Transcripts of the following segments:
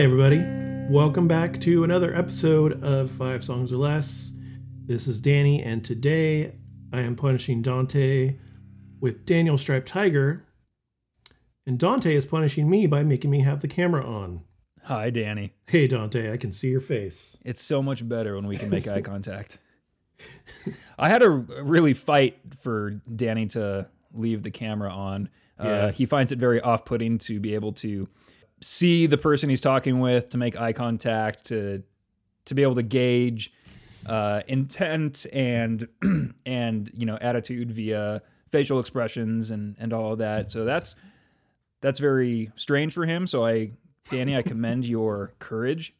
Hi, everybody. Welcome back to another episode of Five Songs or Less. This is Danny, and today I am punishing Dante with Daniel Striped Tiger. And Dante is punishing me by making me have the camera on. Hi, Danny. Hey, Dante, I can see your face. It's so much better when we can make eye contact. I had to really fight for Danny to leave the camera on. Yeah. Uh, he finds it very off putting to be able to see the person he's talking with, to make eye contact, to to be able to gauge uh, intent and and you know attitude via facial expressions and and all of that. So that's that's very strange for him. So I, Danny, I commend your courage.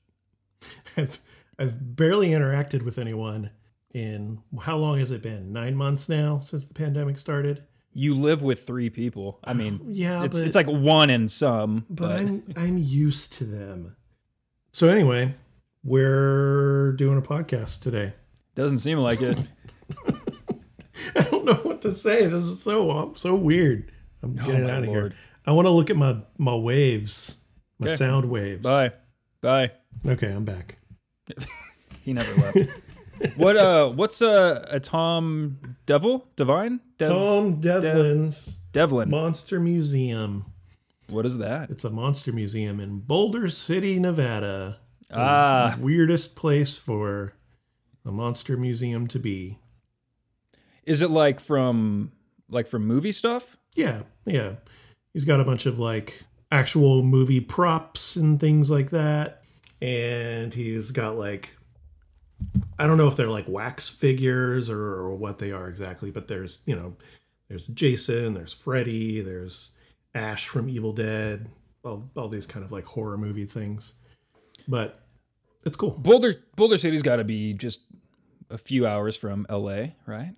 I've, I've barely interacted with anyone in how long has it been? Nine months now since the pandemic started. You live with three people. I mean, Yeah, it's but, it's like one in some, but but, I'm I'm used to them. So anyway, we're doing a podcast today. doesn't seem like it. I don't know what to say. This is so um, so weird. I'm Oh, getting out of Lord. here. I want to look at my my waves, my Okay. sound waves. Bye, bye. Okay, I'm back. He never left. what uh? What's uh, a Tom Devil Divine Dev- Tom Devlin's Devlin? Monster Museum. What is that? It's a monster museum in Boulder City, Nevada. The Ah, weirdest place for a monster museum to be. is it like from like from movie stuff? Yeah, yeah. He's got a bunch of like actual movie props and things like that. And he's got like I don't know if they're like wax figures or, or what they are exactly, but there's, you know, there's Jason, there's Freddy, there's Ash from Evil Dead, all, all these kind of like horror movie things. But it's cool. Boulder Boulder City's got to be just a few hours from L.A., right?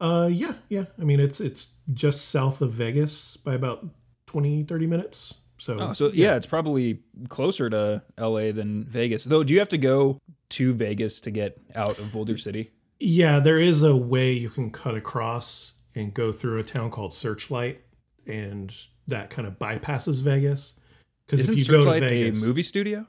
Uh yeah, yeah. I mean it's it's just south of Vegas by about 20 30 minutes. So, Oh, so yeah, it's probably closer to L.A. than Vegas. Though, do you have to go to Vegas to get out of Boulder City? Yeah, there is a way you can cut across and go through a town called Searchlight, and that kind of bypasses Vegas. Because if you go to Searchlight a Vegas, movie studio?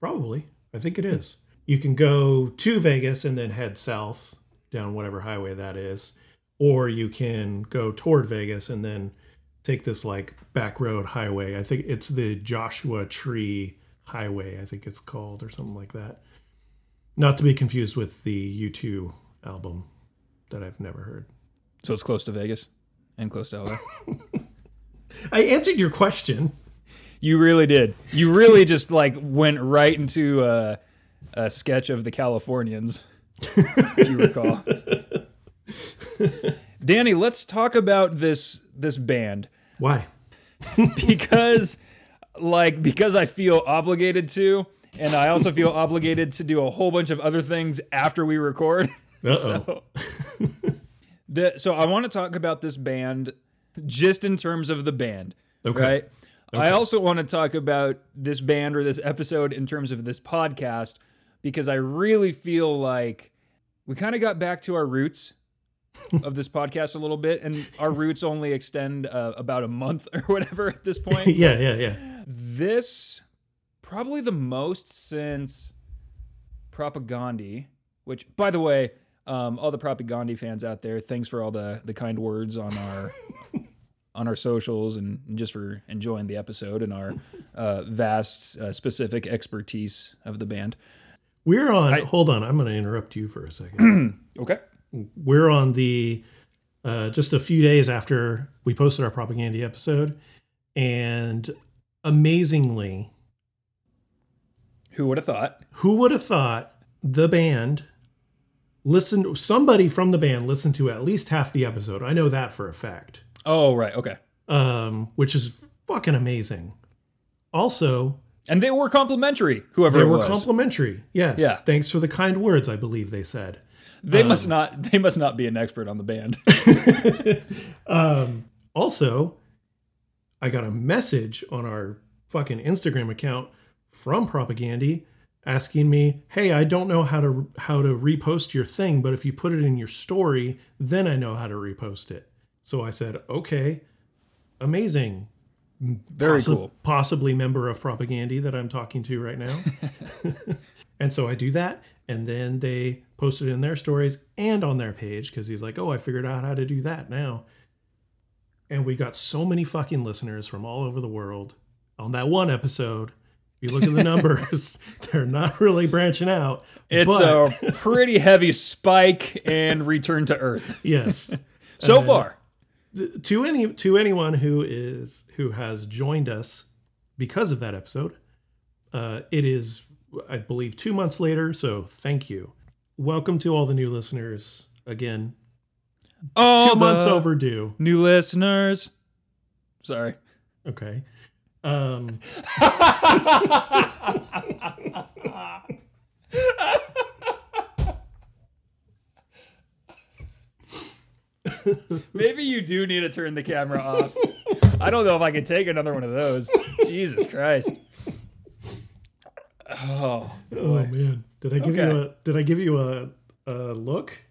probably, I think it is. You can go to Vegas and then head south down whatever highway that is, or you can go toward Vegas and then take this like back road highway. I think it's the Joshua Tree Highway. I think it's called or something like that. Not to be confused with the U2 album that I've never heard. So it's close to Vegas and close to LA. I answered your question. you really did. You really just like went right into a, a sketch of the Californians, if you recall. Danny, let's talk about this this band Why? because like because I feel obligated to and I also feel obligated to do a whole bunch of other things after we record. So, the, so I want to talk about this band just in terms of the band, Okay. right? I also want to talk about this band or this episode in terms of this podcast because I really feel like we kind of got back to our roots of this podcast a little bit, and our roots only extend uh, about a month or whatever at this point. yeah, yeah, yeah. This probably the most since Propaganda, which, by the way, um, all the Propaganda fans out there, thanks for all the the kind words on our on our socials and, and just for enjoying the episode and our uh, vast uh, specific expertise of the band. We're on. I- hold on, I'm going to interrupt you for a second. Okay. We're on the uh, just a few days after we posted our propaganda episode, and amazingly, Who would have thought? who would have thought the band listened? Somebody from the band listened to at least half the episode. I know that for a fact. Oh, right. Okay. um, which is fucking amazing. Also, And they were complimentary, whoever they were was. complimentary. Yes. Yeah. Thanks for the kind words, I believe they said. they must not. They must not be an expert on the band. Um, also, I got a message on our fucking Instagram account from Propagandhi asking me, "Hey, I don't know how to how to repost your thing, but if you put it in your story, then I know how to repost it." So I said, "Okay, amazing. Very possi- cool. possibly member of Propagandhi that I'm talking to right now. and so I do that, and then they post it in their stories and on their page because he's like, "Oh, I figured out how to do that now." And we got so many fucking listeners from all over the world on that one episode. You look at the numbers, they're not really branching out. It's but, a pretty heavy spike and return to Earth yes. so Uh, far. to any to anyone who is who has joined us because of that episode uh, it is i believe two months later so thank you welcome to all the new listeners again Oh, two months overdue New listeners. Sorry. okay um Maybe you do need to turn the camera off. I don't know if I can take another one of those. Jesus Christ. Oh, oh man did i give you a did i give you a, a look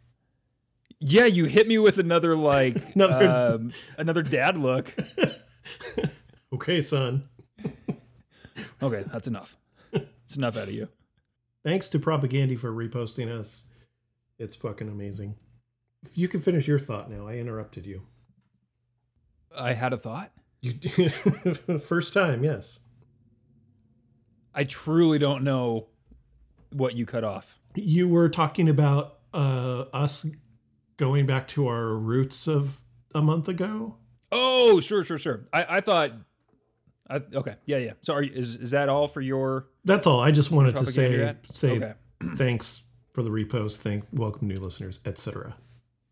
yeah, you hit me with another like Another- um, another dad look. okay son Okay, that's enough. It's enough out of you. thanks to Propagandhi for reposting us it's fucking amazing you can finish your thought now i interrupted you I had a thought. You first time, yes. I truly don't know what you cut off. You were talking about uh, us going back to our roots of a month ago. Oh, sure, sure, sure. I, I thought. I, okay, yeah, yeah. So, are you, is is that all for your That's all. I just wanted to say say Okay. thanks for the repost. Thank welcome new listeners, etc.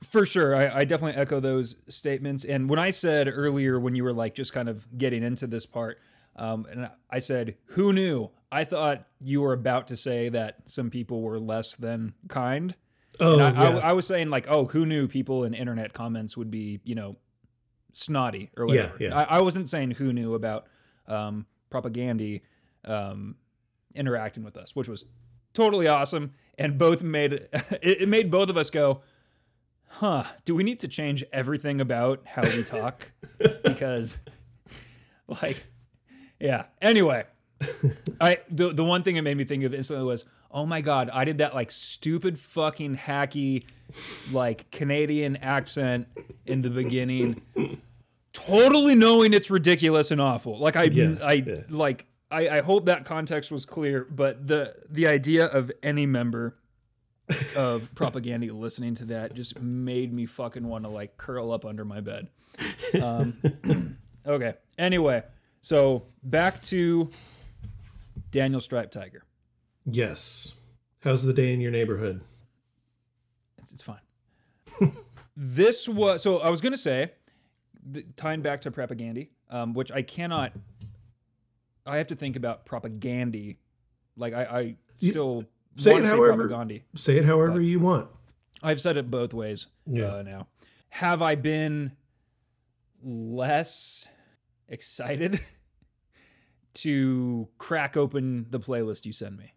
For sure. I, I definitely echo those statements. And when I said earlier, when you were like just kind of getting into this part, um, and I said, who knew? I thought you were about to say that some people were less than kind. Oh, I, I, yeah. I was saying, like, oh, who knew people in internet comments would be, you know, snotty or Yeah, whatever. yeah. I, I wasn't saying who knew about um, propaganda um, interacting with us, which was totally awesome. And both made it, it made both of us go, huh, do we need to change everything about how we talk? because, like, yeah. Anyway, I the the one thing it made me think of instantly was, oh my god, I did that like stupid fucking hacky, like Canadian accent in the beginning, totally knowing it's ridiculous and awful. Like I, Yeah, I yeah. like. I, I hope that context was clear, but the the idea of any member of propaganda listening to that just made me fucking want to like curl up under my bed. Um, okay. Anyway, so back to Daniel Stripe Tiger. yes. How's the day in your neighborhood? It's, it's fine. this was so I was gonna say, th- tying back to propaganda, um, which I cannot. I have to think about propaganda. Like I, I You- still say it say however- propaganda. Say it however you want. I've said it both ways Yeah. uh, now. Have I been less excited to crack open the playlist you send me?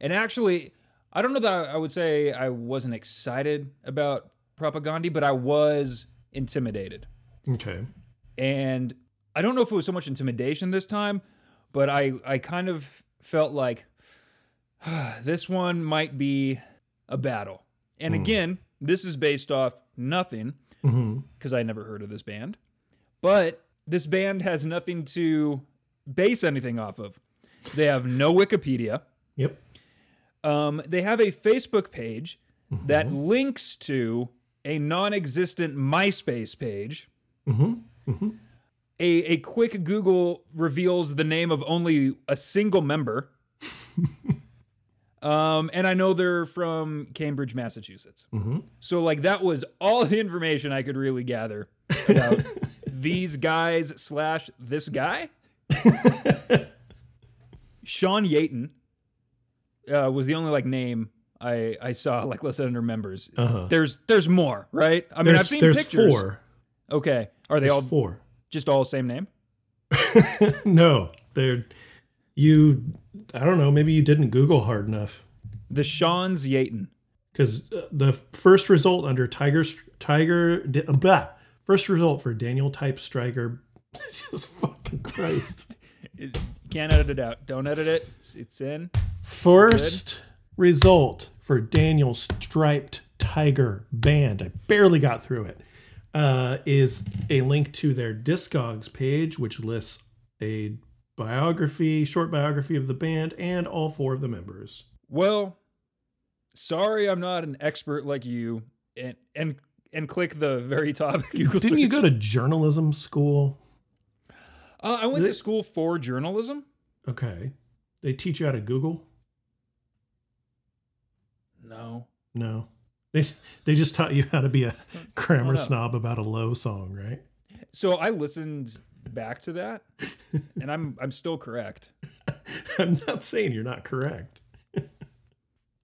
And actually, I don't know that I, I would say I wasn't excited about propaganda, but I was intimidated. Okay. And I don't know if it was so much intimidation this time, but I, I kind of felt like this one might be a battle. And hmm. again, this is based off nothing mm-hmm. because I never heard of this band. But this band has nothing to base anything off of. They have no Wikipedia. Yep. Um, they have a Facebook page that mm-hmm. links to a non existent MySpace page. Hmm A, a quick Google reveals the name of only a single member. um, and I know they're from Cambridge, Massachusetts. hmm So, like, that was all the information I could really gather about these guys slash this guy. Sean Yaten uh, was the only like name I I saw like listed under members. Uh-huh. There's there's more, right? I mean, There's, I've seen there's pictures. four. Okay, are they There's all four. just all same name? no, they're you. I don't know. Maybe you didn't Google hard enough The Sean's Yaten. because the first result under Tiger Tiger uh, blah, first result for Daniel Type Striker just fucking Christ. Can't edit it out. Don't edit it. It's- It's in. First result for Daniel Striped Tiger Band, I barely got through it, uh, is a link to their Discogs page, which lists a biography, short biography of the band, and all four of the members. Well, sorry, I'm not an expert like you. And and and click the very top. Google Didn't you go to journalism school? Uh, I went Did to school for journalism. Okay. They teach you how to Google? No. No. They, they just taught you how to be a grammar snob about a low song, right? So I listened back to that, and I'm I'm still correct. I'm not saying you're not correct.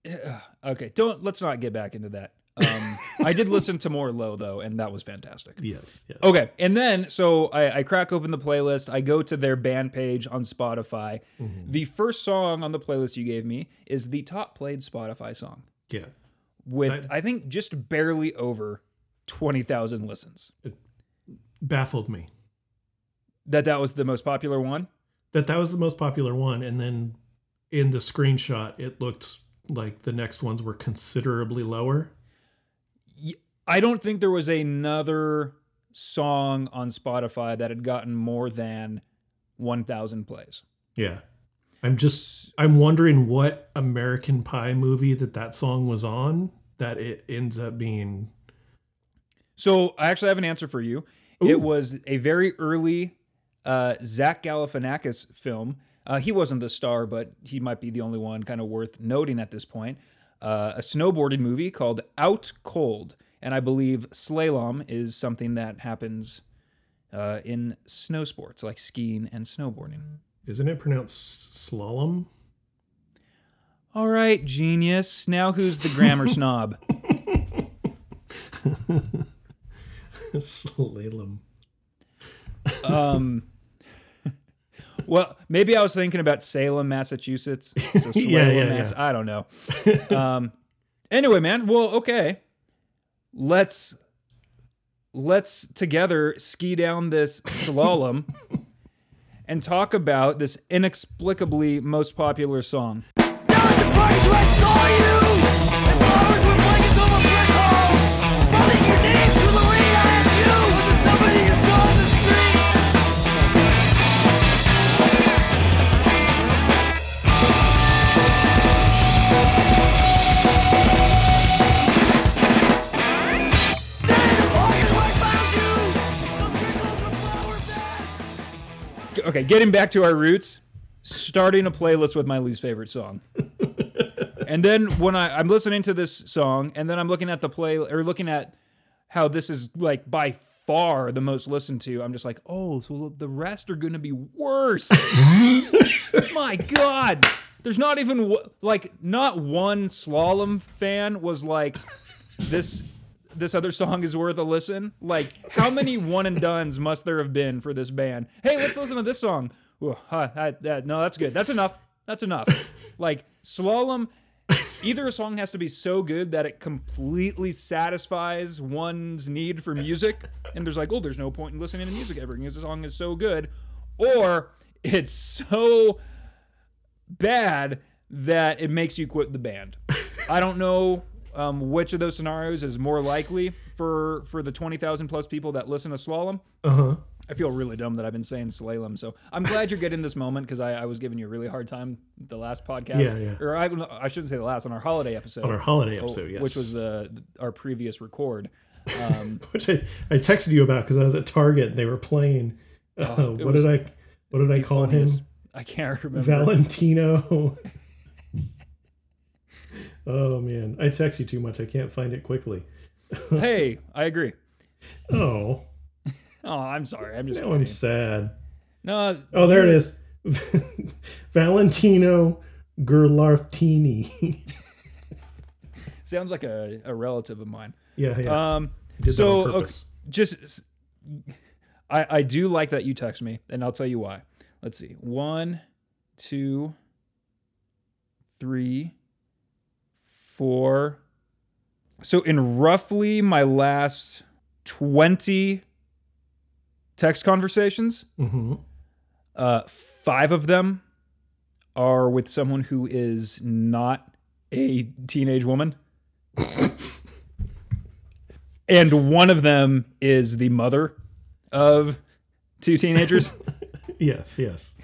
Okay, don't let's not get back into that. Um, I did listen to more low though, and that was fantastic. Yes. yes. Okay, and then so I, I crack open the playlist. I go to their band page on Spotify. The first song on the playlist you gave me is the top played Spotify song Yeah. With I think just barely over twenty thousand listens. It baffled me. That that was the most popular one. that that was the most popular one and then in the screenshot it looked like the next ones were considerably lower I don't think there was another song on Spotify that had gotten more than 1,000 plays. yeah i'm just i'm wondering what american pie movie that that song was on that it ends up being So I actually have an answer for you. It was a very early uh, Zach Galifianakis film. Uh, he wasn't the star, but he might be the only one kind of worth noting at this point. Uh, a snowboarding movie called Out Cold. And I believe slalom is something that happens uh, in snow sports like skiing and snowboarding. Isn't it pronounced slalom All right, genius. Now who's the grammar snob? slalom Um, well, maybe I was thinking about Salem, Massachusetts. So Salem, Yeah, yeah, Mass- I don't know. Um, anyway, man. Well, okay. Let's let's together ski down this slalom and talk about this inexplicably most popular song. Okay, getting back to our roots, starting a playlist with my least favorite song. and then when I, I'm listening to this song, and then I'm looking at the play or looking at how this is like by far the most listened to, I'm just like, oh, so the rest are gonna be worse. my God. There's not even like not one slalom fan was like this this other song is worth a listen. Like, how many one and duns must there have been for this band? Hey, let's listen to this song. Ooh, that, no, that's good. That's enough. That's enough. like, slalom, either a song has to be so good that it completely satisfies one's need for music, and there's like, oh, there's no point in listening to music ever because the song is so good, or it's so bad that it makes you quit the band. I don't know um, which of those scenarios is more likely for for the twenty thousand plus people that listen to slalom. uh-huh I feel really dumb that I've been saying slalom, so I'm glad you're getting this moment because I, I was giving you a really hard time the last podcast. Yeah, yeah. Or I, I shouldn't say the last on our holiday episode, on our holiday oh, episode yes which was the our previous record. Um, which I, I texted you about because I was at Target and they were playing. Uh, Oh, it what was did I what did I call him? I can't remember. Valentino. oh man, I text you too much. I can't find it quickly. hey, I agree. Oh, Oh, I'm sorry. I'm just now I'm sad. no. Oh, there it is. Valentino Gerlartini. Sounds like a, a relative of mine. yeah, yeah. Um, I did that so okay, just I I do like that you text me, and I'll tell you why. Let's see. One, two, three, four. So in roughly my last twenty text conversations, hmm Uh, five of them are with someone who is not a teenage woman. and one of them is the mother of two teenagers. Yes, yes.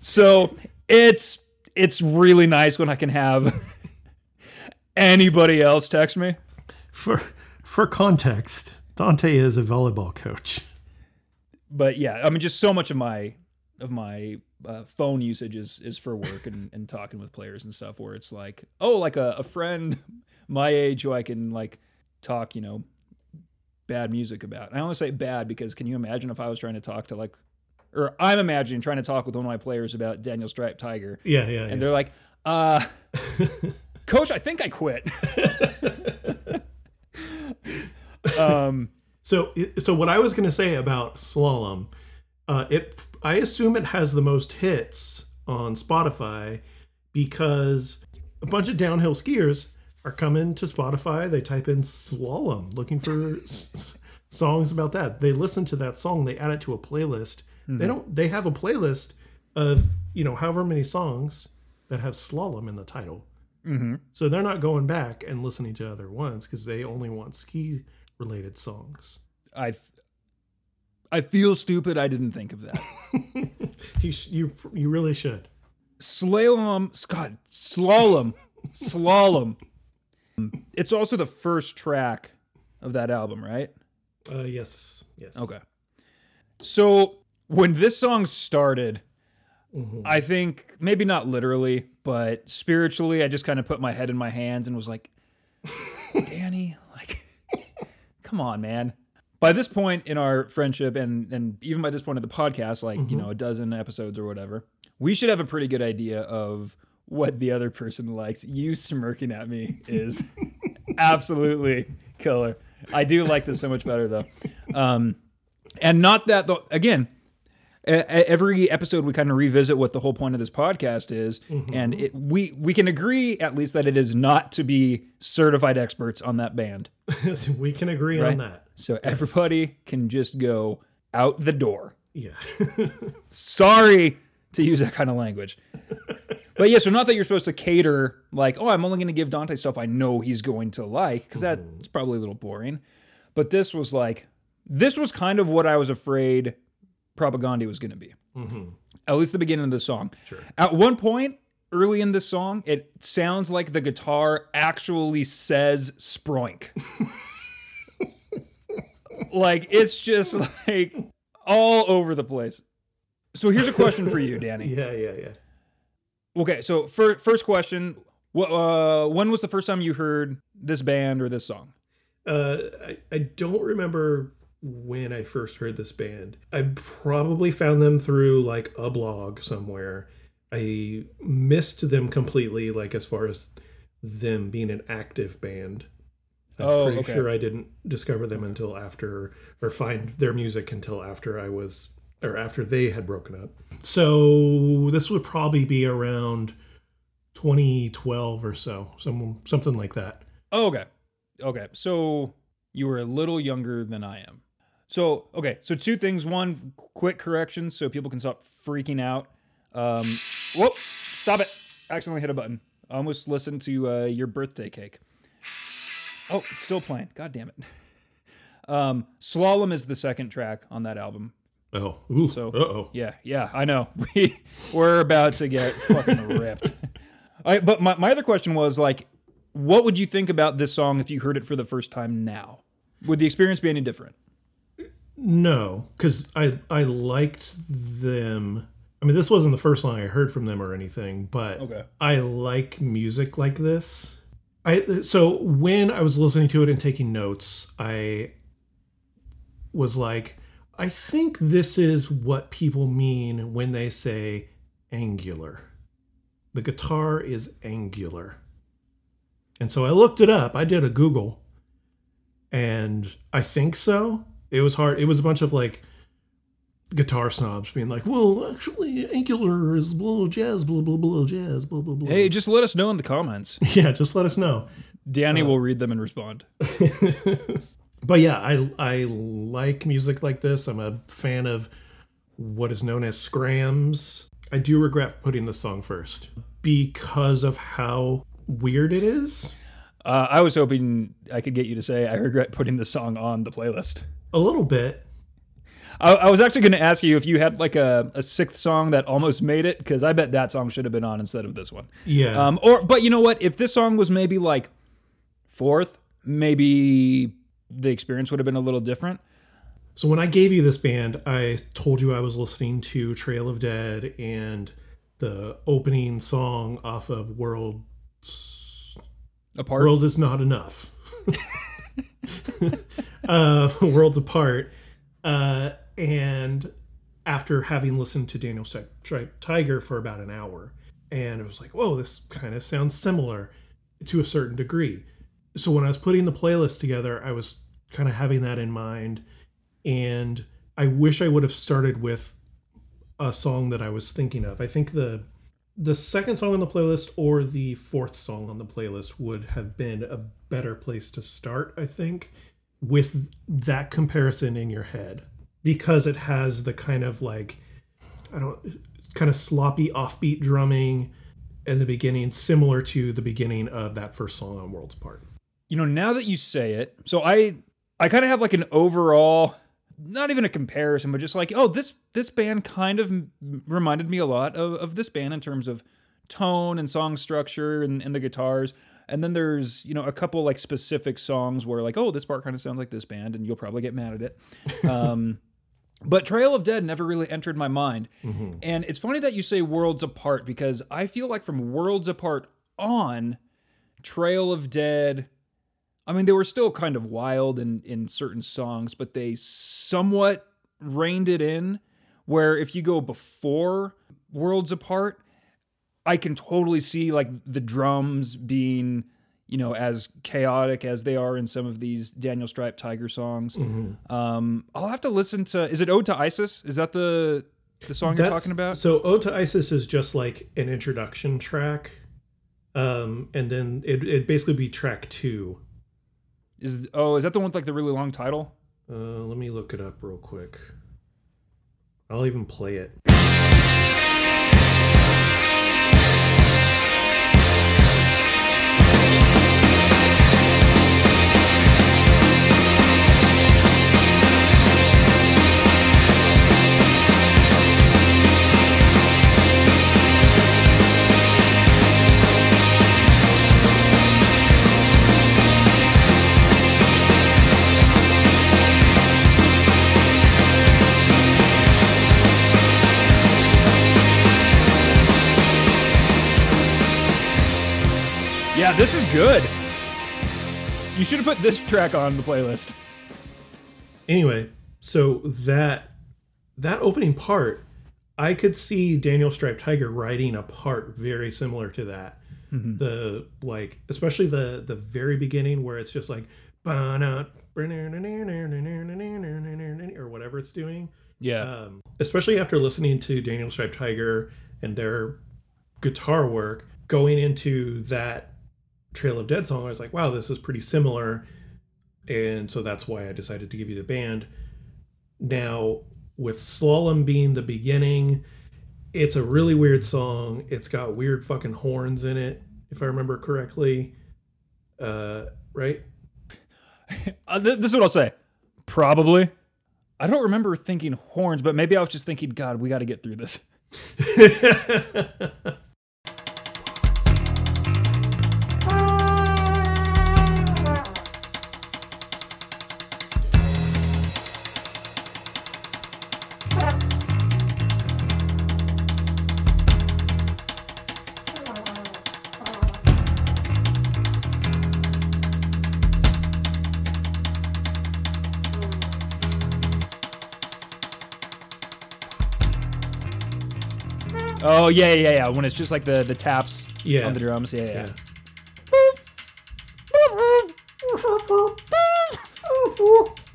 So it's it's really nice when I can have anybody else text me. For for context, Dante is a volleyball coach. But yeah, I mean, just so much of my of my uh, phone usage is is for work and, and talking with players and stuff. Where it's like, oh, like a, a friend my age who I can like talk, you know, bad music about. And I only say bad because can you imagine if I was trying to talk to like, or I'm imagining trying to talk with one of my players about Daniel Stripe Tiger, Yeah, yeah. and yeah. they're like, uh, coach, I think I quit. um, So, so what I was going to say about slalom, uh, it I assume it has the most hits on Spotify because a bunch of downhill skiers are coming to Spotify. They type in slalom, looking for s- songs about that. They listen to that song. They add it to a playlist. They don't. They have a playlist of you know however many songs that have slalom in the title. So they're not going back and listening to other ones because they only want ski related songs. I I feel stupid. I didn't think of that. You you you really should. Slalom, God, slalom, slalom. It's also the first track of that album, right? Uh, yes, yes. Okay. So when this song started, I think maybe not literally, but spiritually, I just kind of put my head in my hands and was like, Danny, like, come on, man. By this point in our friendship, and and even by this point of the podcast, like you know, a dozen episodes or whatever, we should have a pretty good idea of what the other person likes. You smirking at me is absolutely killer. I do like this so much better though. Um, and not that though. Again, every episode we kind of revisit what the whole point of this podcast is, mm-hmm. and it, we we can agree at least that it is not to be certified experts on that band. we can agree Right. on that. So everybody can just go out the door. Yeah. Sorry to use that kind of language. But yeah, so not that you're supposed to cater like, oh, I'm only going to give Dante stuff I know he's going to like, because that's mm-hmm. probably a little boring. But this was like, this was kind of what I was afraid Propaganda was going to be. At least the beginning of the song. Sure. At one point, early in the song, it sounds like the guitar actually says Sproink. like it's just like all over the place. So here's a question for you, Danny. yeah, yeah, yeah. Okay, so fir- first question: What? Uh, when was the first time you heard this band or this song? Uh, I, I don't remember when I first heard this band. I probably found them through like a blog somewhere. I missed them completely, like as far as them being an active band. I'm Oh, pretty okay. sure I didn't discover them until after, or find their music until after I was, or after they had broken up. So this would probably be around 2012 or so, some something like that. Oh, okay, okay. So you were a little younger than I am. So okay, so two things. One, quick correction, so people can stop freaking out. Um, whoop! Stop it! Accidentally hit a button. I almost listened to uh, your birthday cake. Oh, it's still playing. God damn it. Um, Slalom is the second track on that album. Oh, ooh, So- oh. Yeah, yeah, I know. We we're about to get fucking ripped. I, but my, my other question was like, what would you think about this song if you heard it for the first time now? Would the experience be any different? No, because I I liked them. I mean, this wasn't the first song I heard from them or anything, but Okay. I like music like this. I so when I was listening to it and taking notes, I was like, I think this is what people mean when they say angular. The guitar is angular. And so I looked it up. I did a Google and I think so. It was hard. It was a bunch of like guitar snobs being like, well, actually, angular is blah, jazz, blah, blah, blah, jazz, blah, blah, blah. Hey, just let us know in the comments. Yeah, just let us know. Danny will read them and respond. But yeah, I I like music like this. I'm a fan of what is known as skramz. I do regret putting the song first because of how weird it is. Uh, I was hoping I could get you to say I regret putting the song on the playlist. A little bit. I, I was actually going to ask you if you had like a, a sixth song that almost made it, because I bet that song should have been on instead of this one. Yeah. Um, or but you know what? If this song was maybe like fourth, maybe the experience would have been a little different. So when I gave you this band, I told you I was listening to Trail of Dead and the opening song off of World Apart. World is not enough. uh, Worlds apart. Uh, and after having listened to Daniel Tiger for about an hour, and it was like, whoa, this kind of sounds similar to a certain degree. So when I was putting the playlist together, I was kind of having that in mind. And I wish I would have started with a song that I was thinking of. I think the the second song on the playlist or the fourth song on the playlist would have been a better place to start, I think, with that comparison in your head because it has the kind of like I don't kind of sloppy offbeat drumming in the beginning similar to the beginning of that first song on Worlds Apart. You know, now that you say it, so I I kind of have like an overall not even a comparison, but just like, oh, this this band kind of reminded me a lot of, of this band in terms of tone and song structure and, and the guitars. And then there's, you know, a couple like specific songs where like, oh, this part kind of sounds like this band, and you'll probably get mad at it. Um, but Trail of Dead never really entered my mind. Mm-hmm. And it's funny that you say Worlds Apart because I feel like from Worlds Apart on, Trail of Dead I mean, they were still kind of wild in, in certain songs, but they somewhat reined it in. Where if you go before Worlds Apart, I can totally see like the drums being, you know, as chaotic as they are in some of these Daniel Stripe Tiger songs. Mm-hmm. Um, I'll have to listen to. Is it Ode to Isis? Is that the the song That's, you're talking about? So Ode to Isis is just like an introduction track, um, and then it it basically be track two. Is oh, is that the one with like the really long title? Uh, let me look it up real quick. I'll even play it. This is good. You should have put this track on the playlist. Anyway, so that that opening part, I could see Daniel Stripe Tiger writing a part very similar to that. Mm-hmm. The like, especially the the very beginning where it's just like or whatever it's doing. Yeah. Um, especially after listening to Daniel Stripe Tiger and their guitar work, going into that Trail of Dead song, I was like, wow, this is pretty similar. And so that's why I decided to give you the band. Now, with Slalom being the beginning, it's a really weird song. It's got weird fucking horns in it, if I remember correctly. Uh, right? Uh, this is what I'll say. Probably. I don't remember thinking horns, but maybe I was just thinking, God, we got to get through this. Oh yeah, yeah, yeah. When it's just like the the taps yeah. on the drums. Yeah, yeah. yeah.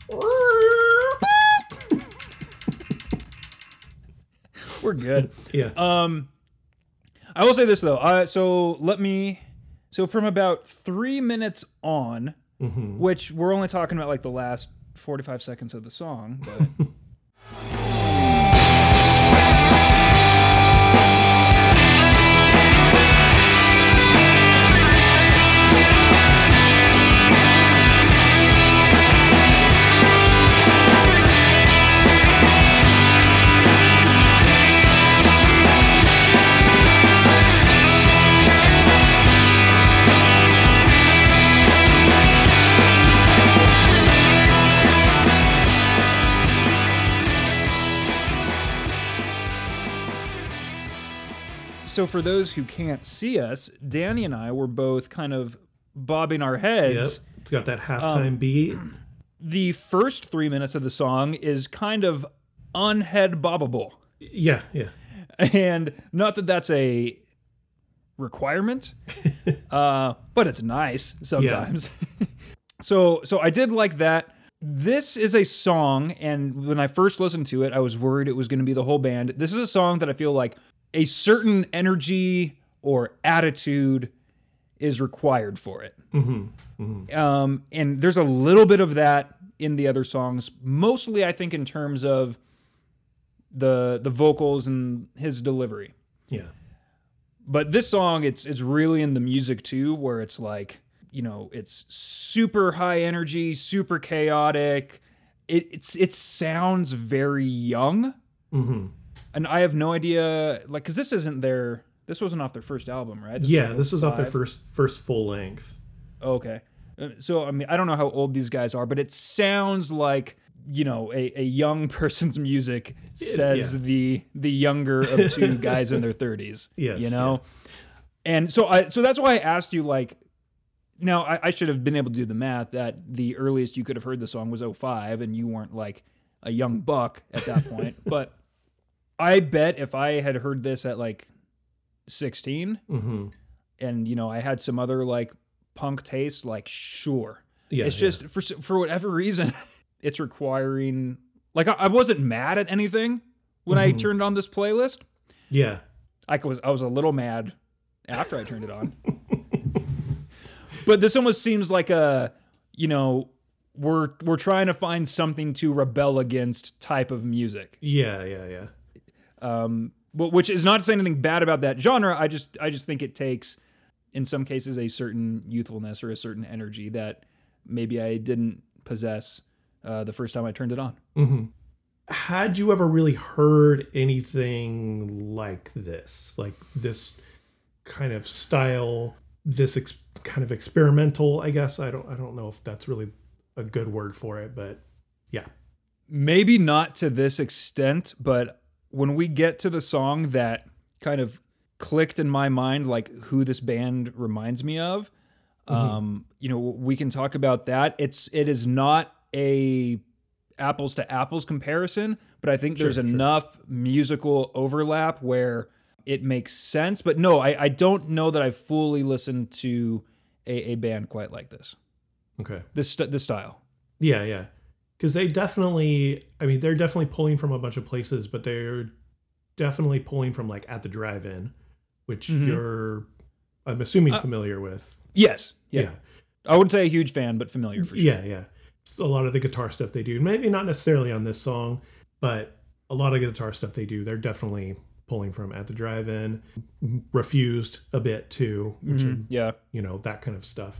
We're good. Yeah. Um, I will say this though. Uh, so let me. So from about three minutes on, mm-hmm. which we're only talking about like the last forty-five seconds of the song, but. so for those who can't see us, Danny and I were both kind of bobbing our heads. Yep. It's got that halftime beat. The first three minutes of the song is kind of unhead bobbable. Yeah, yeah. And not that that's a requirement, uh, but it's nice sometimes. Yeah. so so I did like that. This is a song, and when I first listened to it, I was worried it was going to be the whole band. This is a song that I feel like a certain energy or attitude is required for it. Um, and there's a little bit of that in the other songs, mostly I think in terms of the the vocals and his delivery. Yeah. But this song, it's it's really in the music too, where it's like you know it's super high energy, super chaotic. It it's it sounds very young, hmm and I have no idea like because this isn't their this wasn't off their first album, right? This Yeah, was this is off their first first full length. Oh, okay. Uh, So I mean, I don't know how old these guys are, but it sounds like you know a, a young person's music says yeah. the the younger of two guys in their thirties. Yes, you know. And so I so that's why I asked you like. Now I, I should have been able to do the math that the earliest you could have heard the song was 05 and you weren't like a young buck at that point. but I bet if I had heard this at like 16 hmm and you know I had some other like punk taste, like sure. Yeah, it's yeah. just for for whatever reason, it's requiring. Like I, I wasn't mad at anything when I turned on this playlist. Yeah. I was I was a little mad after I turned it on. but this almost seems like a you know we're we're trying to find something to rebel against type of music. Yeah, yeah, yeah. Um, which is not to say anything bad about that genre. I just I just think it takes, in some cases, a certain youthfulness or a certain energy that maybe I didn't possess uh, the first time I turned it on. Had you ever really heard anything like this? Like this kind of style, this ex- kind of experimental, I guess. I don't I don't know if that's really a good word for it, but yeah. Maybe not to this extent, but when we get to the song that kind of clicked in my mind, like who this band reminds me of, um, you know, we can talk about that. It's it is not a apples to apples comparison, but I think there's Sure, sure. enough musical overlap where it makes sense. But no, I, I don't know that I've fully listened to a, a band quite like this. Okay. This this style. Yeah, yeah. Because they definitely, I mean, they're definitely pulling from a bunch of places, but they're definitely pulling from like at the drive-in, which Mhm. you're, I'm assuming, Uh, familiar with. Yes. Yeah. Yeah. I wouldn't say a huge fan, but familiar for sure. Yeah, yeah. A lot of the guitar stuff they do, maybe not necessarily on this song, but a lot of the guitar stuff they do, they're definitely pulling from at the drive-in. Refused a bit too, which are, Yeah. you know that kind of stuff.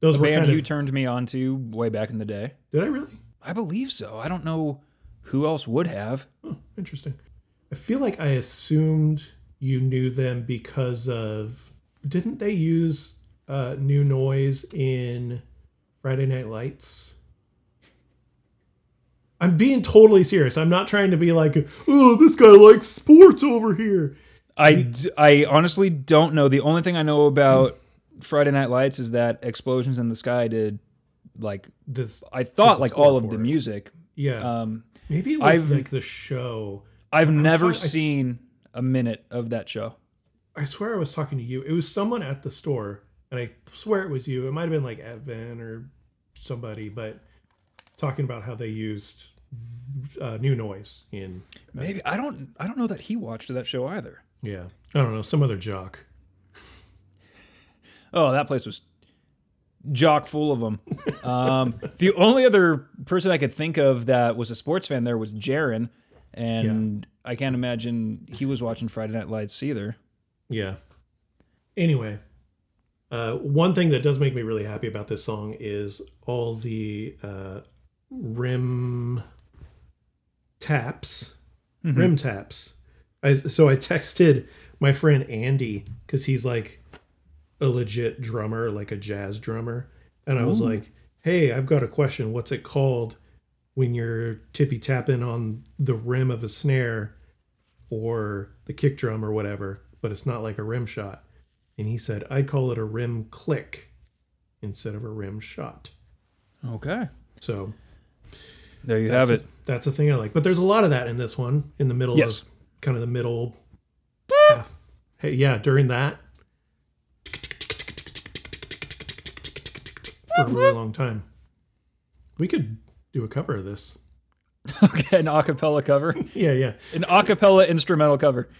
Those The were band you of. turned me on to way back in the day. Did I really? I believe so. I don't know who else would have. Oh, interesting. I feel like I assumed you knew them because of didn't they use uh, new noise in Friday Night Lights? I'm being totally serious. I'm not trying to be like, oh, this guy likes sports over here. I, d- I honestly don't know. The only thing I know about Friday Night Lights is that Explosions in the Sky did like This, I thought like all of the it. music. yeah, Um, maybe it was I've- like the show. I've never I- seen a minute of that show. I swear I was talking to you. It was someone at the store, and I swear it was you. It might have been like Evan or somebody, but talking about how they used uh, new noise in. Maybe I don't I don't know that he watched that show either. Yeah, I don't know some other jock. Oh, that place was jock full of them. Um, the only other person I could think of that was a sports fan there was Jaron, and I can't imagine he was watching Friday Night Lights either. Yeah. Anyway, uh, one thing that does make me really happy about this song is all the uh, rim taps, rim taps. I so I texted my friend Andy because he's like a legit drummer, like a jazz drummer, and I was like, "Hey, I've got a question. What's it called when you're tippy tapping on the rim of a snare or the kick drum or whatever?" but it's not like a rim shot. And he said, I'd call it a rim click instead of a rim shot. Okay. So There you have a, it. that's a thing I like. But there's a lot of that in this one, in the middle Yes. of kind of the middle half. Hey, yeah, during that. For a really long time. We could do a cover of this. Okay, an acapella cover. Yeah, yeah. An acapella instrumental cover.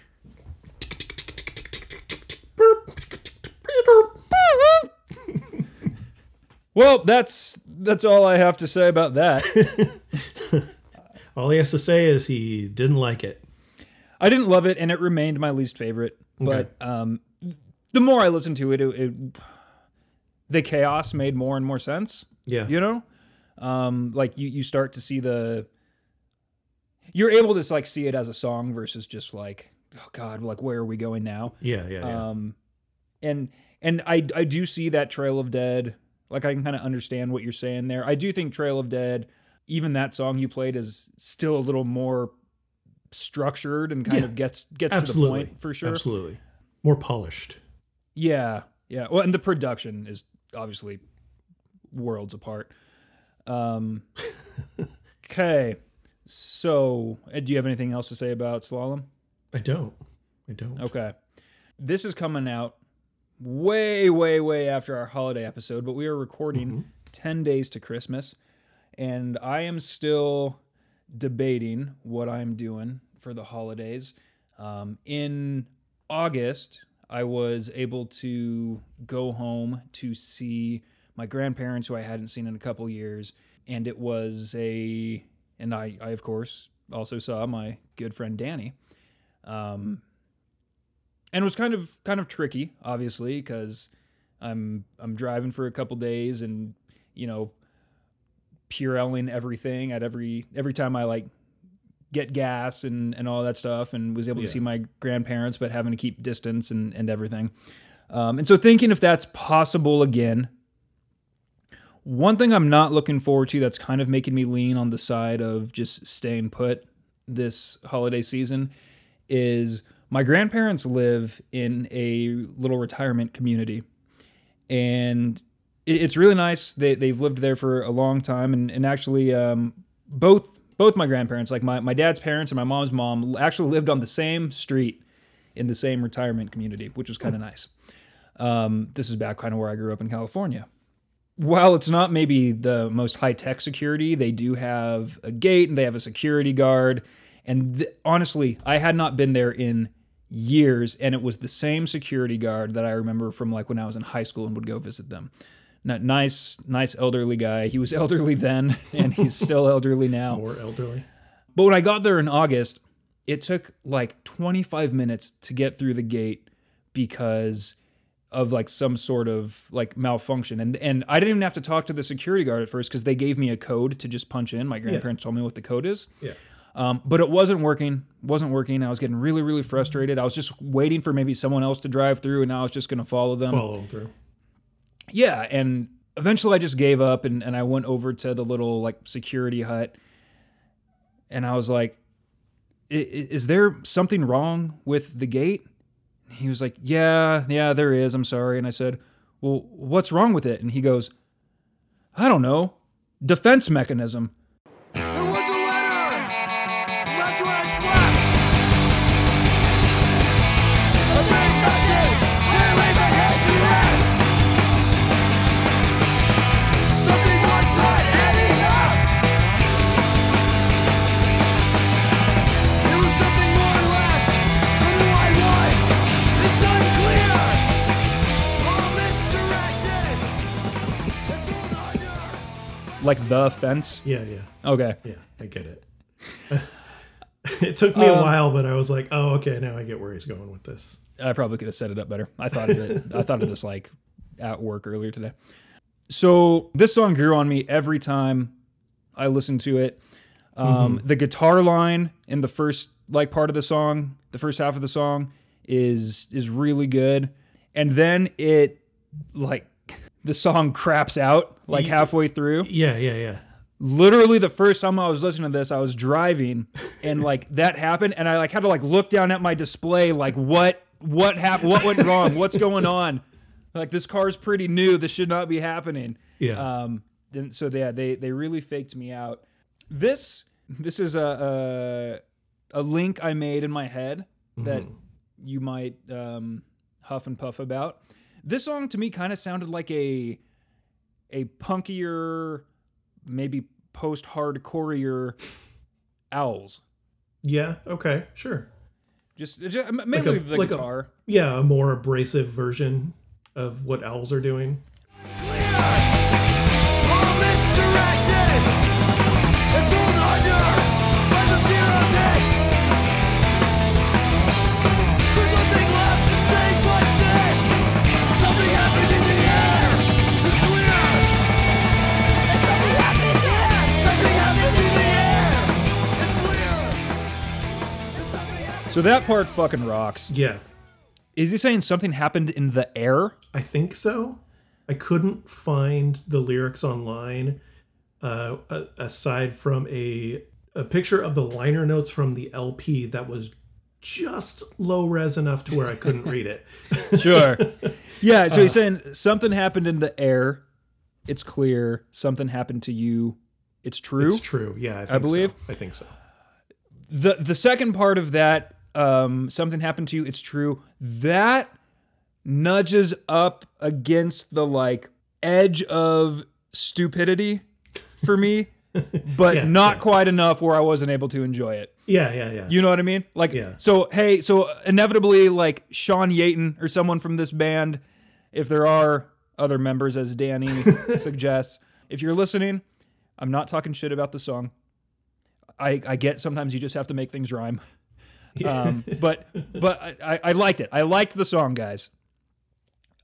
Well, that's that's all I have to say about that. All he has to say is he didn't like it. I didn't love it, and it remained my least favorite. But um, the more I listened to it, it, it, the chaos made more and more sense. Yeah. You know, um, like you you start to see the. You're able to like see it as a song versus just like, oh God, like where are we going now? Yeah, yeah, yeah. Um, and and I I do see that Trail of Dead. Like I can kind of understand what you're saying there. I do think Trail of Dead, even that song you played, is still a little more structured and kind Yeah, of gets gets to the point for sure. Absolutely. More polished. Yeah, yeah. Well, and the production is obviously worlds apart. Um, okay, so do you have anything else to say about Slalom? I don't. I don't. Okay. This is coming out way, way, way after our holiday episode, but we are recording 10 days to Christmas. And I am still debating what I'm doing for the holidays. Um, in August, I was able to go home to see my grandparents, who I hadn't seen in a couple years. And it was a, and I, I of course, also saw my good friend Danny. Um, and it was kind of kind of tricky, obviously, because I'm I'm driving for a couple days and you know Purelling everything at every every time I like get gas and and all that stuff, and was able Yeah. to see my grandparents, but having to keep distance and and everything. Um, and so thinking if that's possible again. One thing I'm not looking forward to that's kind of making me lean on the side of just staying put this holiday season is my grandparents live in a little retirement community and it's really nice they, they've lived there for a long time and, and actually um, both both my grandparents like my, my dad's parents and my mom's mom actually lived on the same street in the same retirement community which was kind of nice um, this is back kind of where i grew up in california while it's not maybe the most high tech security, they do have a gate and they have a security guard. And th- honestly, I had not been there in years, and it was the same security guard that I remember from like when I was in high school and would go visit them. Nice, nice elderly guy. He was elderly then, and he's still elderly now. More elderly. But when I got there in August, it took like 25 minutes to get through the gate because of like some sort of like malfunction. And and I didn't even have to talk to the security guard at first because they gave me a code to just punch in. My grandparents told me what the code is. Yeah. Um, but it wasn't working. Wasn't working. I was getting really, really frustrated. I was just waiting for maybe someone else to drive through, and I was just going to follow them. Follow them through. Yeah, and eventually I just gave up and, and I went over to the little like security hut and I was like, "I- i- is there something wrong with the gate? He was like, yeah, yeah, there is. I'm sorry. And I said, well, what's wrong with it? And he goes, I don't know. Defense mechanism. Like the fence. Yeah, yeah. Okay. Yeah, I get it. it took me a while, but I was like, oh, okay, now I get where he's going with this. I probably could have set it up better. I thought of it. I thought of this like at work earlier today. So this song grew on me every time I listened to it. Um, The guitar line in the first like part of the song, the first half of the song, is is really good, and then it like the song craps out like halfway through Yeah, yeah, yeah. literally the first time I was listening to this, I was driving and like that happened and I like had to like look down at my display like what what happened? What went wrong? What's going on? Like this car's pretty new. This should not be happening. Yeah. Um. Then so yeah, they they really faked me out. This this is a a, a link I made in my head that you might um, huff and puff about. This song to me kind of sounded like a a punkier, maybe post hardcore owls. yeah. Okay. Sure. Just, just uh, mainly a- the like a- guitar. Yeah, a more abrasive version of what owls are doing. Clear. So that part fucking rocks. Yeah, Is he saying something happened in the air? I think so. I couldn't find the lyrics online uh, aside from a a picture of the liner notes from the LP that was just low res enough to where I couldn't read it. Sure. yeah. So he's saying something happened in the air. It's clear. Something happened to you. It's true. It's true. Yeah, I, think believe. so. I think so. the the second part of that um something happened to you it's true that nudges up against the like edge of stupidity for me but Yeah, not yeah. quite enough where i wasn't able to enjoy it Yeah, yeah, yeah. you know what i mean like Yeah. so hey so inevitably like sean yaten or someone from this band if there are other members as danny suggests if you're listening i'm not talking shit about the song I, I get sometimes you just have to make things rhyme. Um, but but I, I- liked it. I liked the song, guys.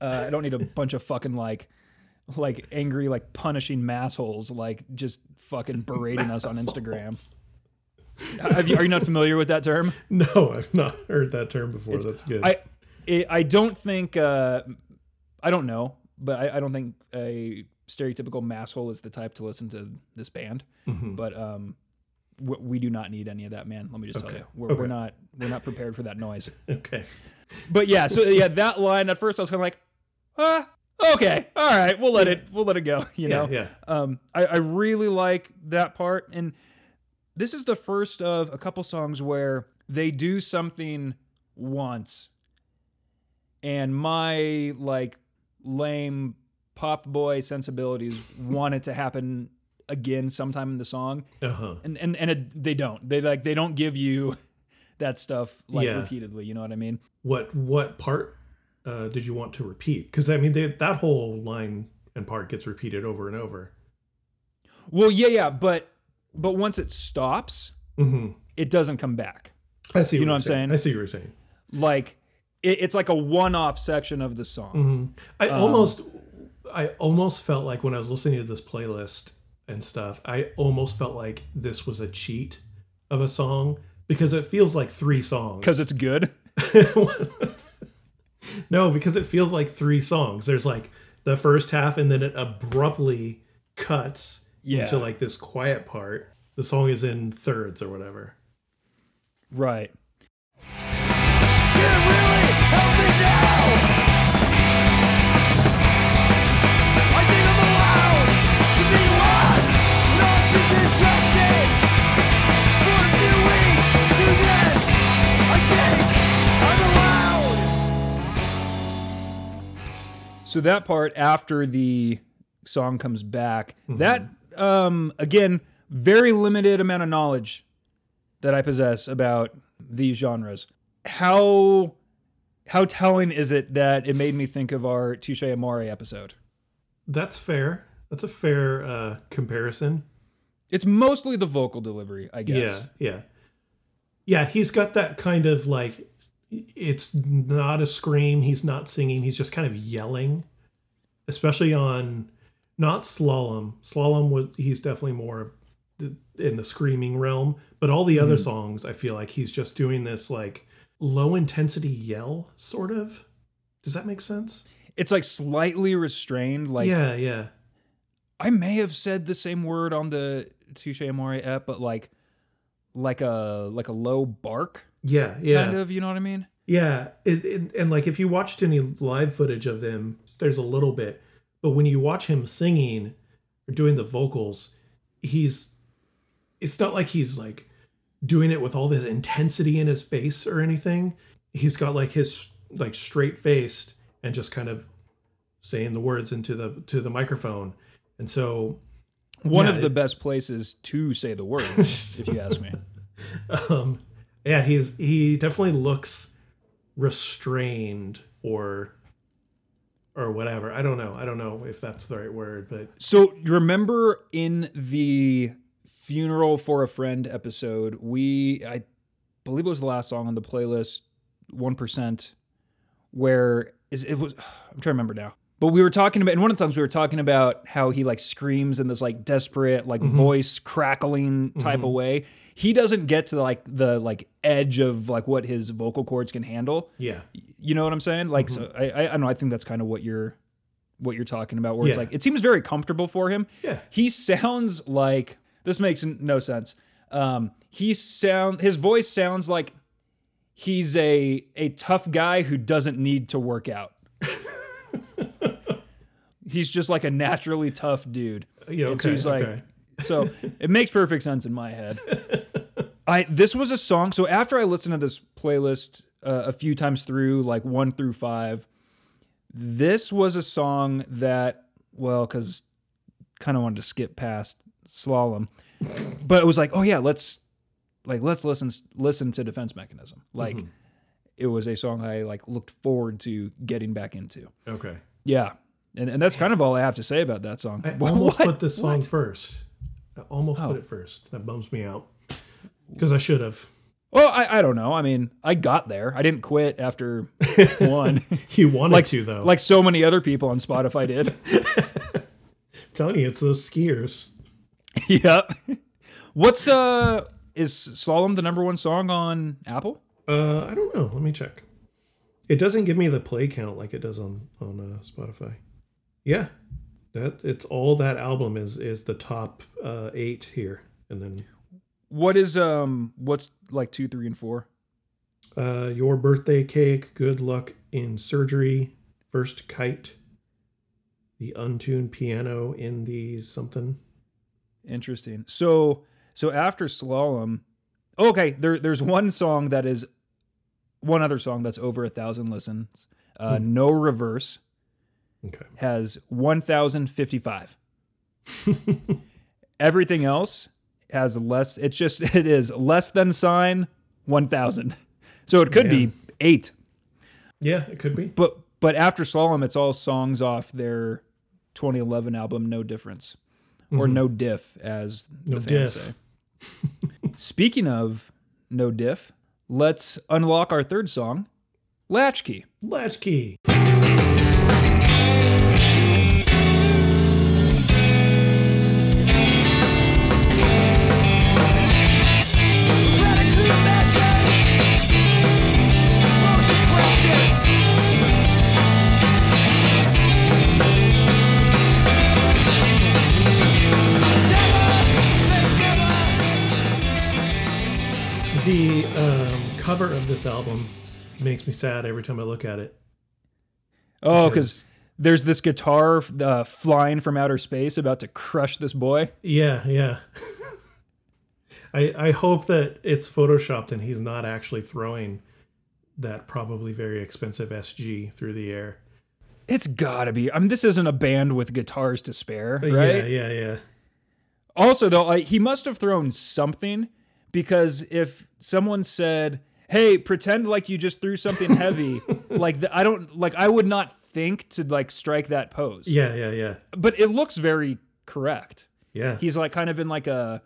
Uh, I don't need a bunch of fucking like like angry like punishing massholes like just fucking berating us on Instagram. You, are you not familiar with that term? no, I've not heard that term before. That's good. I I I don't think uh, I don't know, but I, I don't think a stereotypical masshole is the type to listen to this band. Mm-hmm. But um, we, we do not need any of that, man. Let me just tell you, we're, we're not we're not prepared for that noise. okay. But yeah, so yeah, that line at first I was kind of like, ah, okay, all right, we'll let it we'll let it go. You Yeah, know, yeah. um, I, I really like that part, and this is the first of a couple songs where they do something once, and my like lame pop boy sensibilities want it to happen again sometime in the song, Uh huh. and and and it, they don't. They like they don't give you that stuff like Yeah. repeatedly. You know what I mean? What what part uh, did you want to repeat? Because I mean, they, that whole line and part gets repeated over and over. Well, yeah, yeah, but but once it stops, hmm it doesn't come back. I see. You know you're what I'm saying? I see what you're saying. Like it, it's like a one-off section of the song. hmm I Um, almost, I almost felt like when I was listening to this playlist and stuff, I almost felt like this was a cheat of a song because it feels like three songs. Because it's good. no, because it feels like three songs. There's like the first half, and then it abruptly cuts Yeah. into like this quiet part. The song is in thirds or whatever. Right. So that part after the song comes back, Mm-hmm. that um again, very limited amount of knowledge that I possess about these genres. How how telling is it that it made me think of our Touche Amore episode? That's fair. That's a fair uh, comparison. It's mostly the vocal delivery, I guess. Yeah, yeah, yeah. He's got that kind of like it's not a scream. He's not singing. He's just kind of yelling, especially on not slalom. Slalom was he's definitely more in the screaming realm. But all the other mm-hmm. songs, I feel like he's just doing this like low intensity yell, sort of. Does that make sense? It's like slightly restrained. Like yeah, yeah, I may have said the same word on the Touche Amore app, but like like a like a low bark yeah, yeah. kind of, you know what I mean? Yeah, it, it, and like if you watched any live footage of them, there's a little bit, but when you watch him singing or doing the vocals, he's it's not like he's like doing it with all this intensity in his face or anything. He's got like his like straight faced and just kind of saying the words into the to the microphone. And so One Yeah, of the best places to say the words, if you ask me. um yeah, he's he definitely looks restrained or or whatever. I don't know. I don't know if that's the right word, but So you remember in the funeral for a friend episode, we I believe it was the last song on the playlist, one percent, where is it was I'm trying to remember now. But we were talking about in one of the songs we were talking about how he like screams in this like desperate like mm-hmm. voice crackling type of mm-hmm. way. He doesn't get to like the like edge of like what his vocal cords can handle. yeah. You know what I'm saying? Like, so mm-hmm. I, I, I don't know. I think that's kind of what you're, what you're talking about. Where it's like it seems very comfortable for him. Yeah. He sounds like this makes no sense. Um, he sound his voice sounds like he's a a tough guy who doesn't need to work out. he's just like a naturally tough dude. Yeah, And so okay, he's like, okay. so it makes perfect sense in my head. I this was a song. So after I listened to this playlist uh, a few times through, like one through five, this was a song that, well, because kind of wanted to skip past slalom, but it was like, oh yeah, let's like let's listen listen to Defense Mechanism. Like Mm-hmm. it was a song I like looked forward to getting back into. Okay. Yeah. And, and that's kind of all I have to say about that song. I almost what? put this song What? first. I almost Oh. put it first. That bums me out. Because I should have. Well, I, I don't know. I mean, I got there. I didn't quit after one, You wanted like to though. like so many other people on Spotify did. telling you, it's those skiers. yep. What's uh is Slalom the number one song on Apple? Uh, I don't know. Let me check. It doesn't give me the play count like it does on on uh, Spotify. Yeah, that it's all that album is is the top uh, eight here, and then What is um what's like two, three, and four? uh, your birthday cake, good luck in surgery, first kite, the untuned piano in the something. Interesting. So so after Slalom, okay, there there's one song that is one other song that's over a thousand listens. Uh, No reverse Okay. has one thousand fifty five. Everything else has less. It's just it is less than sign one thousand. So it could be eight. Yeah, it could be. But but after Slalom, it's all songs off their 2011 album, No Difference, or mm-hmm. No Diff, as the fans diff. say. Speaking of No Diff, let's unlock our third song, Latchkey. Latchkey. Cover of this album makes me sad every time I look at it. Oh, because there's this guitar uh, flying from outer space about to crush this boy. Yeah, yeah. I I hope that it's photoshopped and he's not actually throwing that probably very expensive SG through the air. It's gotta be. I mean, this isn't a band with guitars to spare, right? Yeah, yeah, yeah. Also, though, like, he must have thrown something because if someone said, "Hey, pretend like you just threw something heavy," like the, I don't like I would not think to like strike that pose. Yeah, yeah, yeah. But it looks very correct. Yeah. He's like kind of in like a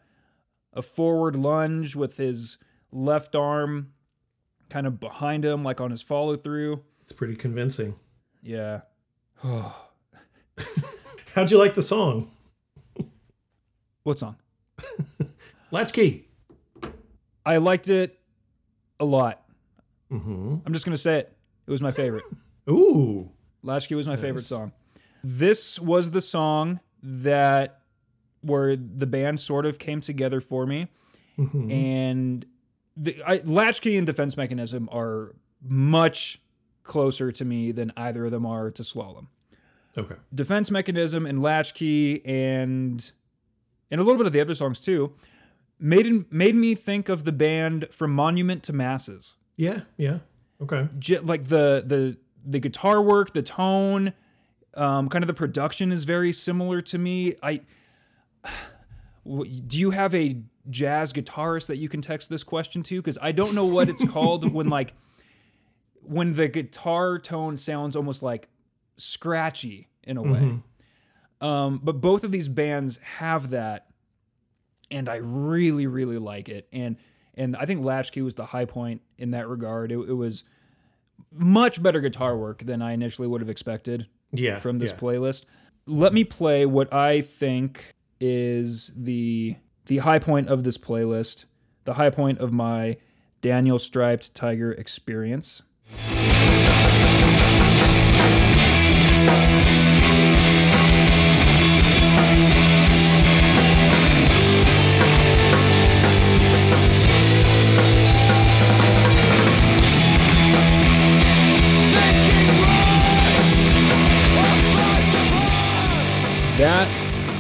a forward lunge with his left arm kind of behind him, like on his follow through. It's pretty convincing. Yeah. How'd you like the song? What song? Latchkey. I liked it a lot. Mm-hmm. I'm just gonna say it. It was my favorite. Ooh. Latchkey was my favorite song. This was the song that where the band sort of came together for me, Mhm. and the I, Latchkey and Defense Mechanism are much closer to me than either of them are to Slalom. Okay. Defense Mechanism and Latchkey and and a little bit of the other songs too made made me think of the band from Monument to Masses. Yeah. Yeah. Okay. J- like the the the guitar work, the tone, um, kind of the production is very similar to me. I do you have a jazz guitarist that you can text this question to? Because I don't know what it's called when like when the guitar tone sounds almost like scratchy in a way. Um, but both of these bands have that, and I really, really like it. And and I think Latchkey was the high point in that regard. It, it was much better guitar work than I initially would have expected Yeah. from this yeah. playlist. Let me play what I think is the the high point of this playlist, the high point of my Daniel Striped Tiger experience. That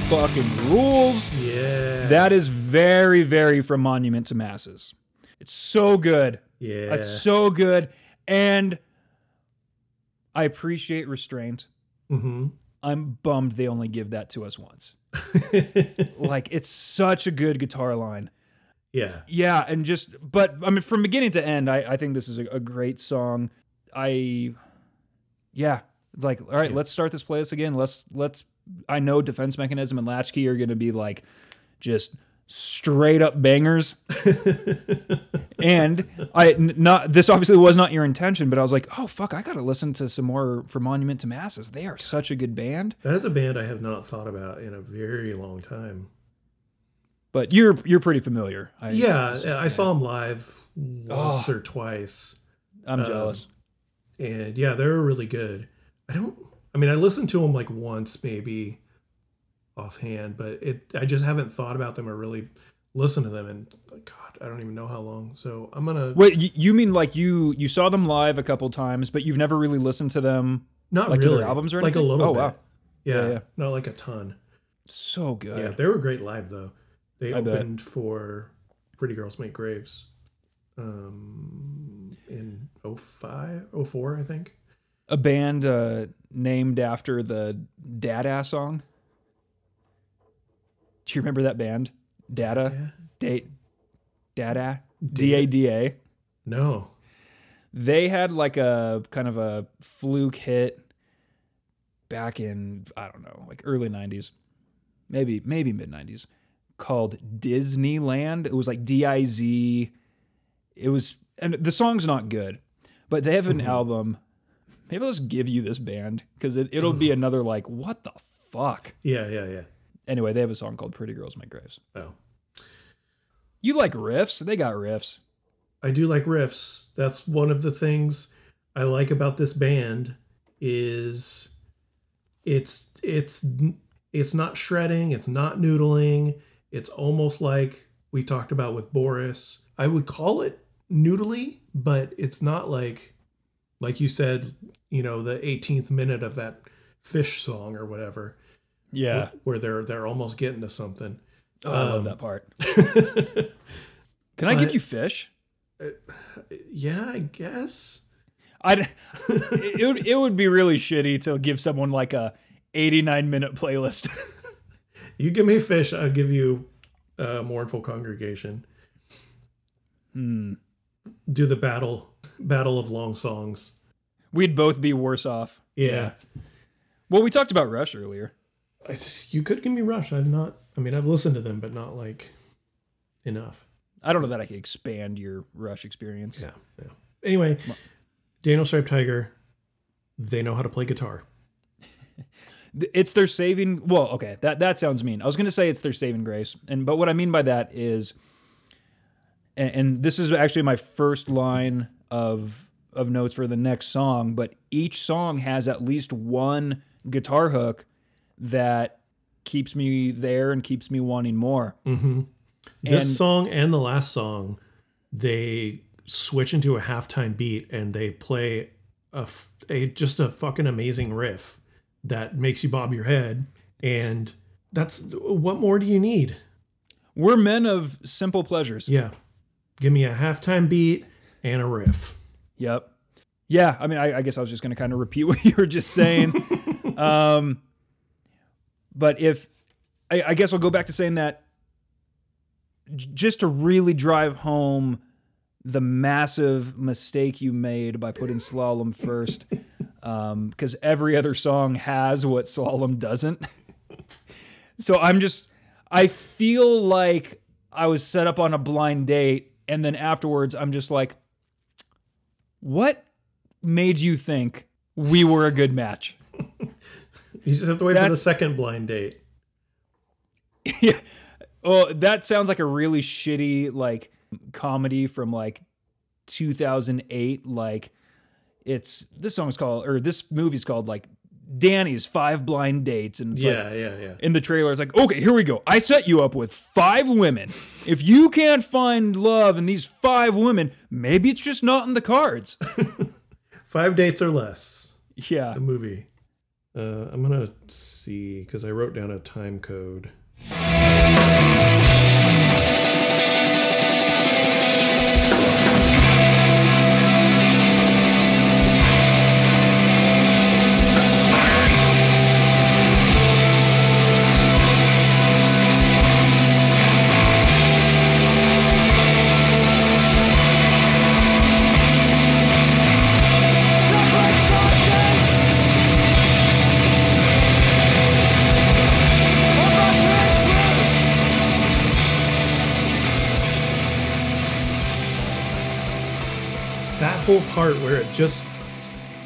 fucking rules. Yeah. That is very, very from Monument to Masses. It's so good. yeah. It's so good. And I appreciate restraint. mm-hmm. I'm bummed they only give that to us once. like, it's such a good guitar line. yeah. Yeah, and just, but I mean, from beginning to end, I, I think this is a, a great song. I, yeah, it's like, all right, let's start this playlist again. Let's, let's, I know Defense Mechanism and Latchkey are going to be like just straight up bangers. and I not, this obviously was not your intention, but I was like, oh, fuck, I got to listen to some more for Monument to Masses. They are such a good band. That is a band I have not thought about in a very long time. But you're, you're pretty familiar. I, Yeah, I saw them live ah. once Oh. or twice, I'm um, jealous. and yeah, they were really good. I don't. I mean, I listened to them like once, maybe offhand, but it. I just haven't thought about them or really listened to them, and God, I don't even know how long. So I'm gonna Wait, you, mean like you you saw them live a couple times, but you've never really listened to them? not like to really their albums or anything? like a little Oh, bit. wow. Yeah, Yeah, yeah. not like a ton. So good. Yeah, they were great live though. They I bet. opened for Pretty Girls Make Graves um, in 05, 04, I think. A band uh, named after the Dada song. Do you remember that band? Dada. Date Dada. D A D A. No. They had like a kind of a fluke hit back in I don't know, like early '90s, maybe maybe mid '90s, called Dizz Knee Land. It was like D I Z. It was, and the song's not good, but they have an album. Maybe I'll just give you this band because it, it'll be another like what the fuck. Yeah, yeah, yeah. Anyway, they have a song called "Pretty Girls Make Graves." Oh. You like riffs? They got riffs. I do like riffs. That's one of the things I like about this band is it's it's it's not shredding, it's not noodling. It's almost like we talked about with Boris. I would call it noodly, but it's not like like you said, you know, the 18th minute of that Phish song or whatever Yeah, where they're they're almost getting to something. oh, I love Um, that part. Can I give you Phish? Yeah, I guess. I it would it would be really shitty to give someone like a 89 minute playlist. You give me Phish, I'll give you a mournful congregation. Hmm. Do the battle battle of long songs. We'd both be worse off. Yeah. Well, we talked about Rush earlier. I just- you could give me Rush. I've not I mean I've listened to them, but not like enough. I don't know that I could expand your Rush experience. Yeah. Yeah. Anyway, Daniel Striped Tiger, they know how to play guitar. It's their saving. Well, okay, that that sounds mean. I was going to say it's their saving grace, and but what I mean by that is, and, and this is actually my first line of of notes for the next song. But each song has at least one guitar hook that keeps me there and keeps me wanting more. Mm-hmm. This And- song and the last song, they switch into a halftime beat and they play a just a fucking amazing riff that makes you bob your head and that's what more do you need We're men of simple pleasures. yeah give me a halftime beat and a riff Yep. Yeah, I mean, I, I guess I was just going to kind of repeat what you were just saying. um, but if I, I guess I'll go back to saying that j- just to really drive home the massive mistake you made by putting slalom first, because every other song has what slalom doesn't. so I'm just, I feel like I was set up on a blind date, and then afterwards, I'm just like, what made you think we were a good match? you just have to wait for the second blind date yeah. Oh, that sounds like a really shitty like comedy from like 2008. Like it's this song's called or this movie's called like Danny's Five Blind Dates, and it's like yeah yeah yeah. in the trailer it's like okay here we go. I set you up with five women. If you can't find love in these five women maybe it's just not in the cards. Five dates or less. Yeah. The movie. Uh, i'm gonna see because i wrote down a time code whole part where it just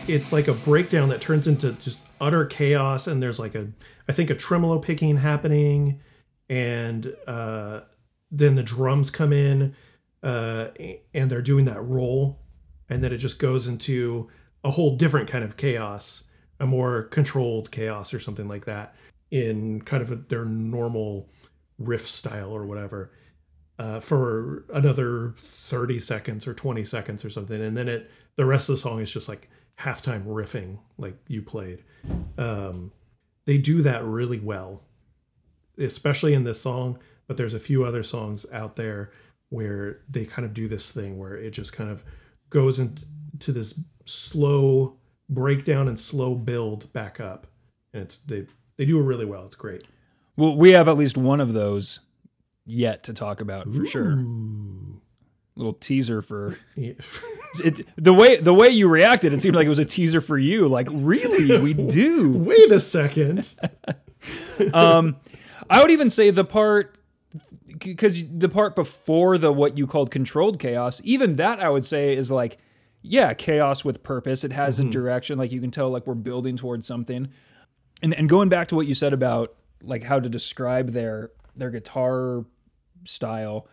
it's like a breakdown that turns into just utter chaos and there's like a i think a tremolo picking happening and uh then the drums come in uh and they're doing that roll and then it just goes into a whole different kind of chaos a more controlled chaos or something like that in kind of a, their normal riff style or whatever uh, for another 30 seconds or 20 seconds or something and then it the rest of the song is just like halftime riffing like you played. Um, they do that really well especially in this song but there's a few other songs out there where they kind of do this thing where it just kind of goes into this slow breakdown and slow build back up and it's they they do it really well. It's great. Well we have at least one of those yet to talk about for sure little teaser for Yeah. it the way the way you reacted it seemed like it was a teaser for you like really we do wait a second um, I would even say the part because the part before the what you called controlled chaos, even that I would say is like, yeah, chaos with purpose. It has a direction. Like you can tell, like we're building towards something. And and going back to what you said about like how to describe their their guitar style.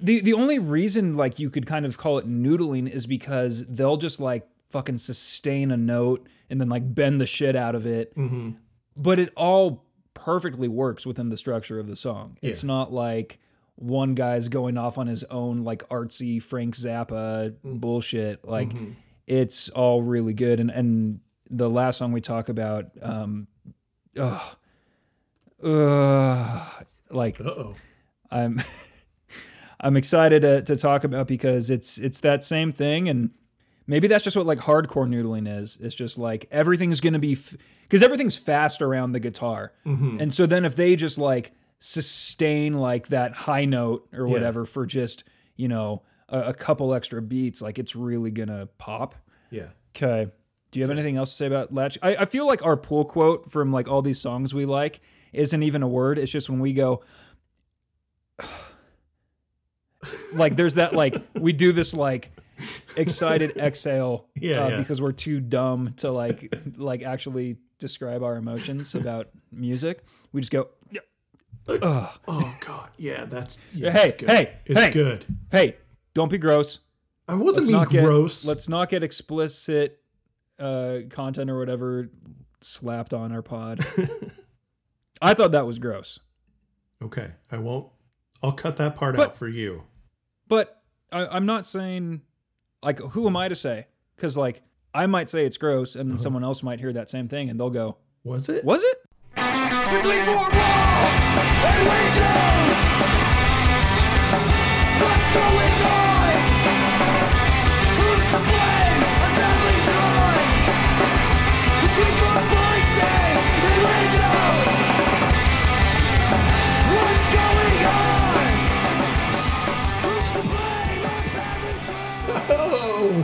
The the only reason like you could kind of call it noodling is because they'll just like fucking sustain a note and then like bend the shit out of it mm-hmm. but it all perfectly works within the structure of the song. It's not like one guy's going off on his own like artsy Frank Zappa mm. bullshit. Like mm-hmm. it's all really good. And and the last song we talk about, um, ugh, ugh, like uh-oh I'm I'm excited to, to talk about because it's it's that same thing and maybe that's just what like hardcore noodling is. It's just like everything's going to be because everything's fast around the guitar. Mm-hmm. And so then if they just like sustain like that high note or whatever for just, you know, a, a couple extra beats, like it's really going to pop. yeah Okay. Do you have anything else to say about Latch? I, I feel like our pull quote from like all these songs we like isn't even a word. It's just when we go, like there's that like we do this like excited exhale Yeah, uh, yeah. because we're too dumb to like like actually describe our emotions about music. We just go, yeah. Oh God, yeah, that's yeah, Hey, good. hey, it's hey. good. hey, don't be gross. I wasn't let's being not get gross. let's not get explicit uh, content or whatever slapped on our pod. I thought that was gross, okay, I won't. I'll cut that part But- out for you. but I, I'm not saying like who am I to say? Because like I might say it's gross, and then uh-huh. someone else might hear that same thing, and they'll go, Was it? "Was it?" Between four walls and windows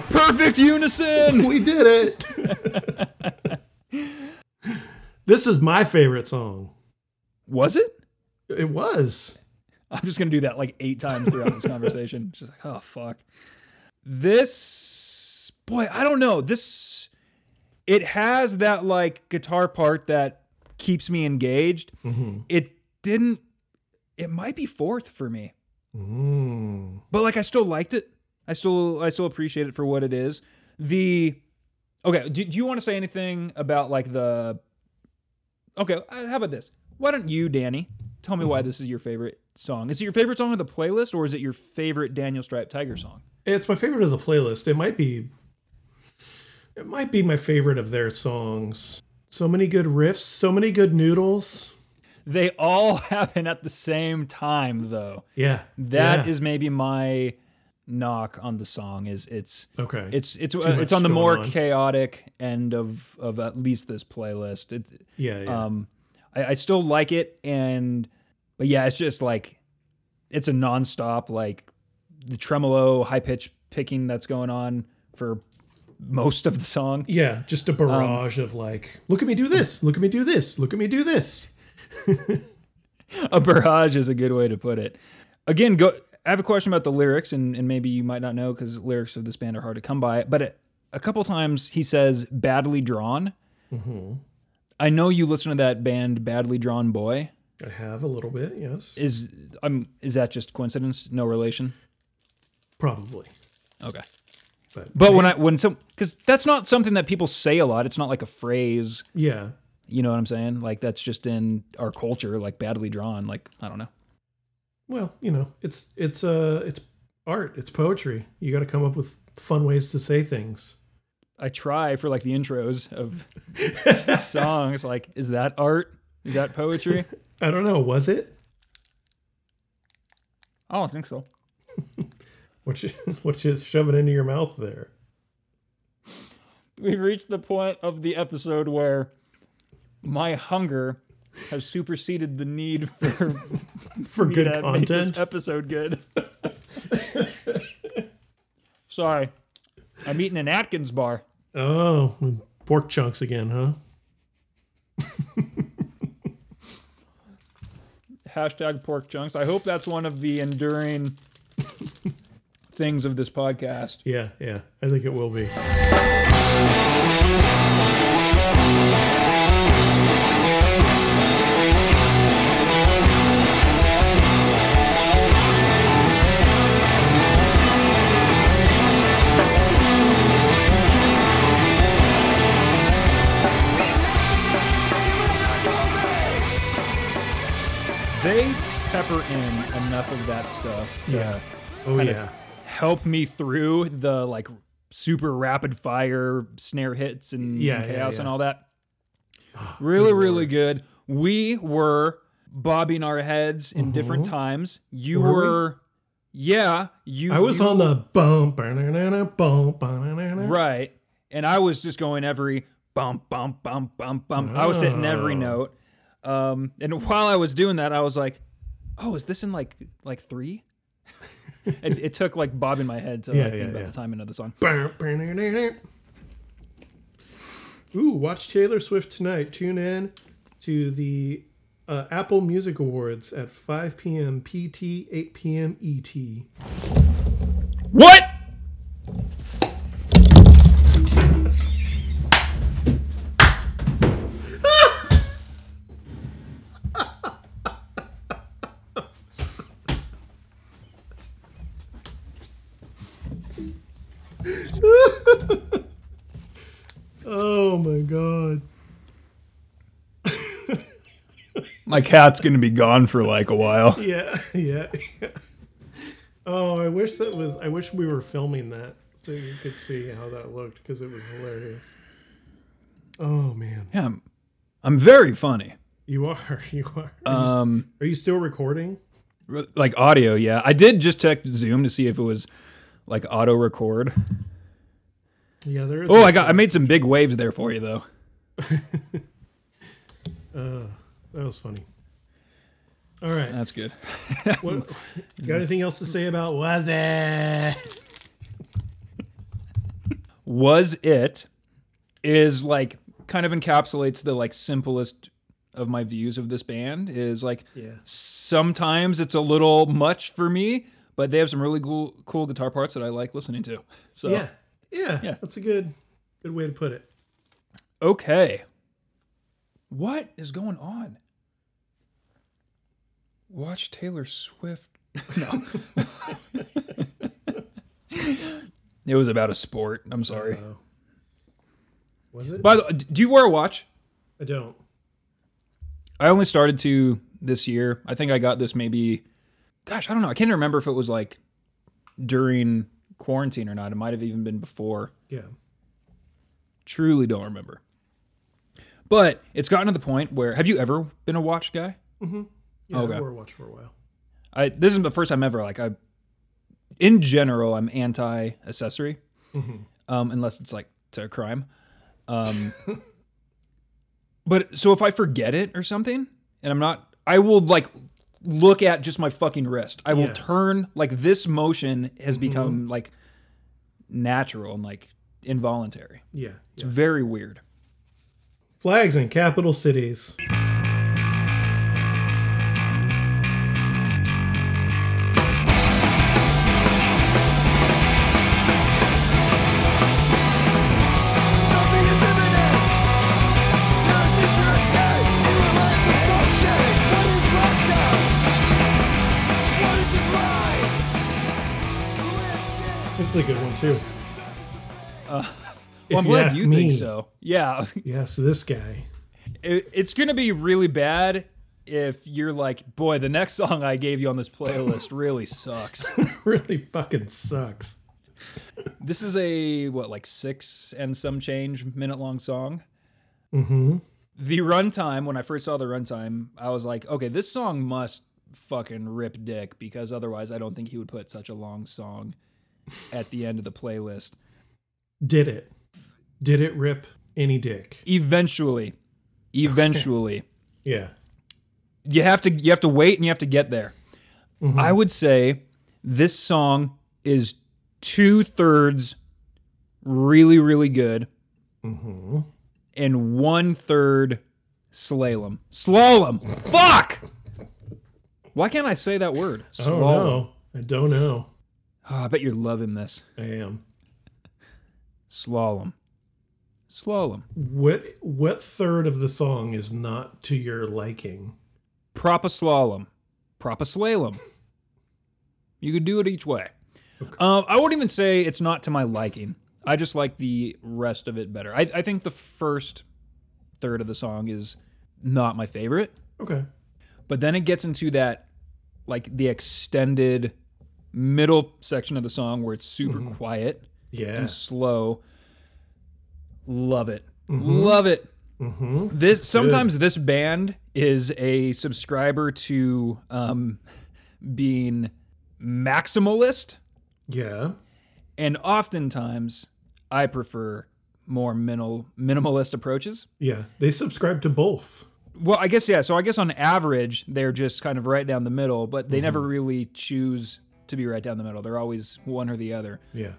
Perfect unison. we did it. this is my favorite song. Was it? It was. I'm just gonna do that like eight times throughout this conversation. Just like, oh fuck. This boy, I don't know. This it has that like guitar part that keeps me engaged. It didn't. It might be fourth for me, Mm. but like I still liked it. I still I still appreciate it for what it is. The okay. Do, do you want to say anything about like the? Okay, uh, how about this? Why don't you, Danny, tell me why this is your favorite song? Is it your favorite song of the playlist, or is it your favorite Daniel Striped Tiger song? It's my favorite of the playlist. It might be. It might be my favorite of their songs. So many good riffs, so many good noodles. They all happen at the same time, though. Yeah, That is yeah. maybe my knock on the song. Is it's okay. it's it's uh, it's on the more on. chaotic end of of at least this playlist. It, yeah, yeah. Um, I, I still like it, and but yeah, it's just like it's a nonstop like the tremolo, high pitch picking that's going on for most of the song. yeah, just a barrage of like, look at me do this, look at me do this, look at me do this. a barrage is a good way to put it. Again, go. I have a question about the lyrics, and, and maybe you might not know because lyrics of this band are hard to come by. But it, a couple times he says "badly drawn." I know you listen to that band, Badly Drawn Boy. I have a little bit, yes, Is um is that just coincidence? No relation. probably. Okay. But, But when I when some because that's not something that people say a lot. It's not like a phrase. yeah, You know what I'm saying? Like that's just in our culture. Like badly drawn. Like I don't know. Well, you know, it's it's uh it's art, it's poetry. You got to come up with fun ways to say things. I try for like the intros of songs. Like, is that art? Is that poetry? I don't know, was it? I don't think so. What you what you shoving into your mouth there? We've reached the point of the episode where my hunger has superseded the need for For good to make this content. episode good. Sorry, I'm eating an Atkins bar. Oh, pork chunks again, huh? Hashtag pork chunks. I hope that's one of the enduring things of this podcast. Yeah, yeah. I think it will be. Pepper in enough of that stuff to Yeah. Oh yeah. help me through the like super rapid fire snare hits and Yeah, yeah, chaos yeah. and all that. Really, really good. We were bobbing our heads in different times. You Mm-hmm. Were we? were, yeah. You. I was you- on the bump, bump, right, and I was just going every bump, bump, bump, bump, bump. I was hitting every Oh. note. Um, and while I was doing that, I was like, "Oh, is this in like like three? it, it took like bobbing my head to Yeah, like, yeah, think about yeah. the timing of the song. Ooh, watch Taylor Swift tonight. Tune in to the uh, Apple Music Awards at 5 p.m. PT, 8 p.m. ET. What? Oh my god. My cat's gonna be gone for like a while. Yeah, yeah. Oh, I wish that was. I wish we were filming that so you could see how that looked because it was hilarious. Oh man, Yeah, I'm, I'm very funny. you are, you are. Are, you, Um, are you still recording? like audio, yeah. I did just check Zoom to see if it was like auto record. Yeah, there is. Oh, I got I made some big waves there for you though. Uh, that was funny. All right. That's good. What, got anything else to say about was it? Was it is like kind of encapsulates the like simplest of my views of this band is like Yeah. sometimes it's a little much for me, but they have some really cool cool guitar parts that I like listening to. So Yeah. Yeah. Yeah. That's a good good way to put it. okay. What is going on? Watch Taylor Swift. No. it was about a sport. I'm sorry. Oh. Was it? By the do you wear a watch? I don't. I only started to this year. I think I got this maybe gosh, I don't know. I can't remember if it was like during quarantine or not. It might have even been before. Yeah. Truly don't remember. But it's gotten to the point where have you ever been a watch guy? Yeah, Okay. I wore a watch for a while. I this is the first time ever. Like I, in general, I'm anti accessory, um, unless it's like to a crime. Um, but so if I forget it or something, and I'm not, I will like look at just my fucking wrist. I will Yeah. turn like this motion has become like natural and like involuntary. Yeah. It's very weird. Flags in capital cities. Something is imminent. Nothing's gonna stay in relentless motion. What is left out? What is it right? Landscape. This is a good one too. Uh, Well, I'm you glad you me- think so. Yeah, Yeah, so this guy. it, it's gonna be really bad if you're like, boy, the next song I gave you on this playlist really sucks. really fucking sucks. this is a what, like six and some change minute long song. Mm-hmm. The runtime, when I first saw the runtime, I was like, okay, this song must fucking rip dick because otherwise I don't think he would put such a long song at the end of the playlist. Did it? Did it rip any dick? Eventually, eventually. Yeah. you have to you have to wait and you have to get there. Mm-hmm. I would say this song is two thirds really really good, mm-hmm. and one third slalom. Slalom. Fuck. Why can't I say that word? I don't know. I don't know. Oh, I bet you're loving this. I am. Slalom. Slalom. What what third of the song is not to your liking? Propa slalom. Propa slalom. You could do it each way. Um, I wouldn't even say it's not to my liking. I just like the rest of it better. I, I think the first third of the song is not my favorite, Okay. but then it gets into that like the extended middle section of the song where it's super quiet Yeah. and slow. Love it. Mm-hmm. Love it. Mm-hmm. This sometimes this band is a subscriber to um, being maximalist, Yeah. and oftentimes I prefer more minimal minimalist approaches. Yeah. They subscribe to both. Well, I guess yeah. So I guess on average they're just kind of right down the middle, but they never mm-hmm. really choose to be right down the middle. They're always one or the other. Yeah.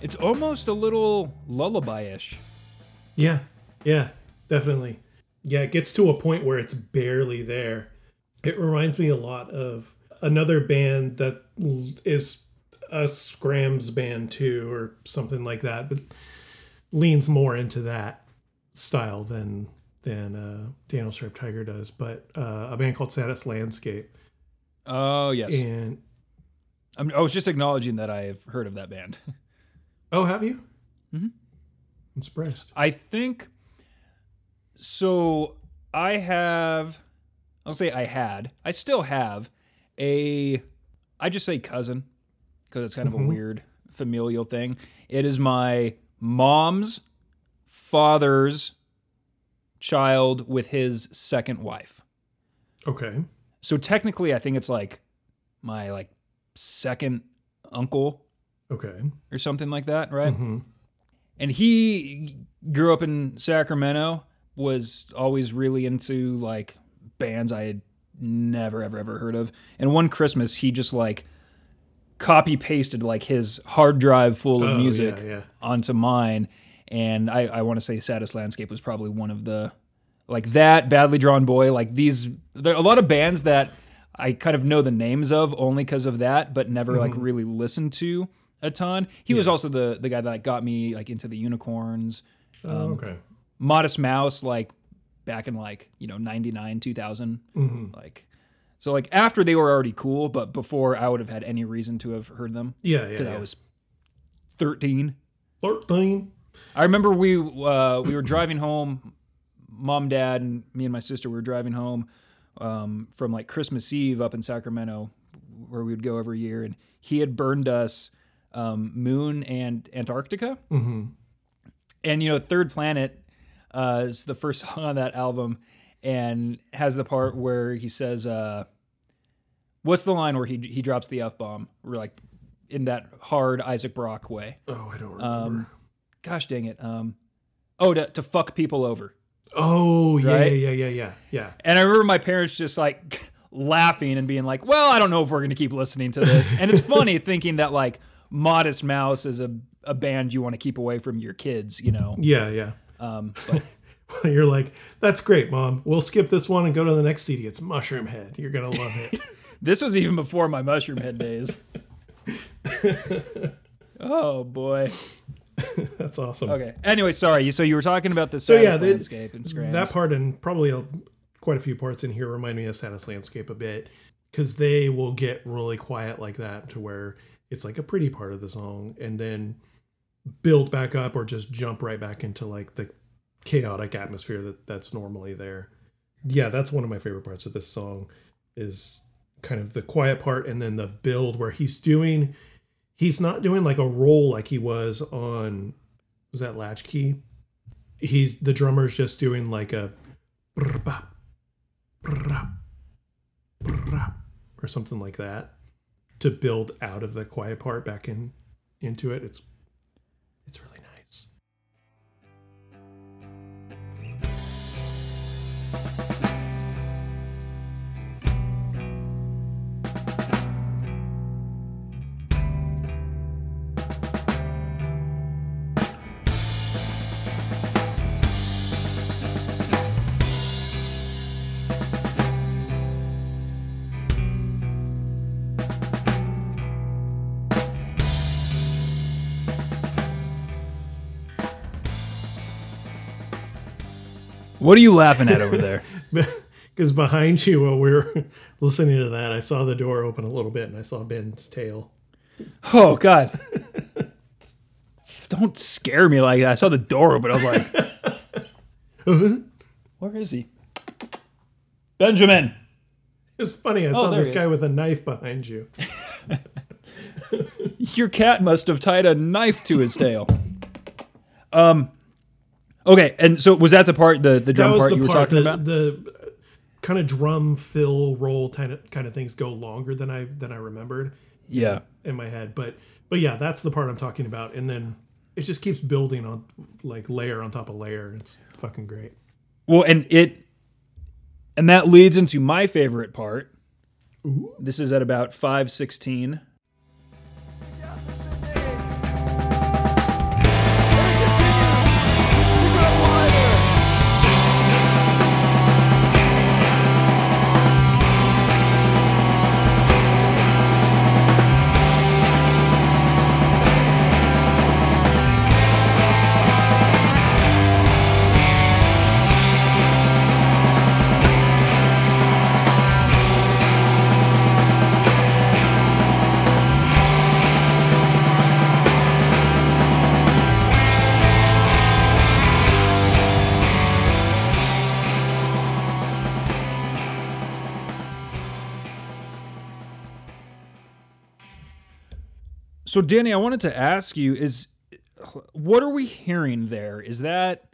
It's almost a little lullaby-ish. Yeah, yeah, definitely. Yeah, it gets to a point where it's barely there. It reminds me a lot of another band that is a skramz band too, or something like that, but leans more into that style than than uh, Daniel Striped Tiger does. But uh, a band called Saddest Landscape, Oh yes, and I'm, I was just acknowledging that I have heard of that band. oh, have you? Mm-hmm. I'm surprised. I think so. I have. I'll say I had. I still have a. I just say cousin because it's kind of a weird familial thing. It is my mom's father's child with his second wife. Okay. So technically, I think it's like my like second uncle Okay. or something like that, right? And he grew up in Sacramento, was always really into like bands I had never ever ever heard of. And one Christmas, he just like copy pasted like his hard drive full of Oh, music yeah, yeah. onto mine. And I, I want to say Saddest Landscape was probably one of the like that badly drawn boy like these there are a lot of bands that i kind of know the names of only because of that but never like Mm-hmm. really listened to a ton he was also the the guy that got me like into the unicorns Oh, okay. modest mouse like back in like you know 99 2000 Mm-hmm. like so like after they were already cool but before i would have had any reason to have heard them Yeah, yeah. because yeah. i was 13 thirteen. I remember we uh, we were driving home, mom, dad, and me and my sister. We were driving home um, from like Christmas Eve up in Sacramento, where we would go every year, and he had burned us um, Moon and Antarctica. Mm-hmm. And you know, Third Planet uh, is the first song on that album, and has the part where he says, uh, "What's the line where he he drops the f bomb?" We're like in that hard Isaac Brock way. Oh, I don't remember. Um, gosh dang it. Um, oh, to, to fuck people over. oh, yeah, right? yeah, yeah, yeah, yeah, yeah. And I remember my parents just like laughing and being like, well, I don't know if we're going to keep listening to this. And it's funny thinking that like Modest Mouse is a, a band you want to keep away from your kids, you know? Yeah, yeah. Um, but You're like, that's great, mom. We'll skip this one and go to the next CD. It's Mushroomhead. You're gonna love it. this was even before my Mushroomhead days. oh boy. that's awesome. Okay. Anyway, sorry. So you were talking about the So yeah, they- landscape and skramz. that part and probably a, quite a few parts in here remind me of Saddest Landscape a bit because they will get really quiet like that to where it's like a pretty part of the song and then build back up or just jump right back into like the chaotic atmosphere that that's normally there. Yeah, that's one of my favorite parts of this song is kind of the quiet part and then the build where he's doing he's not doing like a roll like he was on was that latchkey he's the drummer's just doing like a or something like that to build out of the quiet part back in into it. It's what are you laughing at over there? because behind you while we were listening to that i saw the door open a little bit and i saw ben's tail Oh God! Don't scare me like that. I saw the door open. I was like, "Where is he?" Benjamin. it's funny i saw this guy with a knife behind you Your cat must have tied a knife to his tail. Um. Okay, and so was that the part, the the drum part the you were part talking the, about? the uh, kind of drum fill roll kind of kind of things go longer than i than i remembered yeah. in my head but but yeah that's the part i'm talking about and then it just keeps building on like layer on top of layer it's fucking great Well, and it, and that leads into my favorite part. This is at about five sixteen. So, Danny, I wanted to ask you: is what are we hearing there? Is that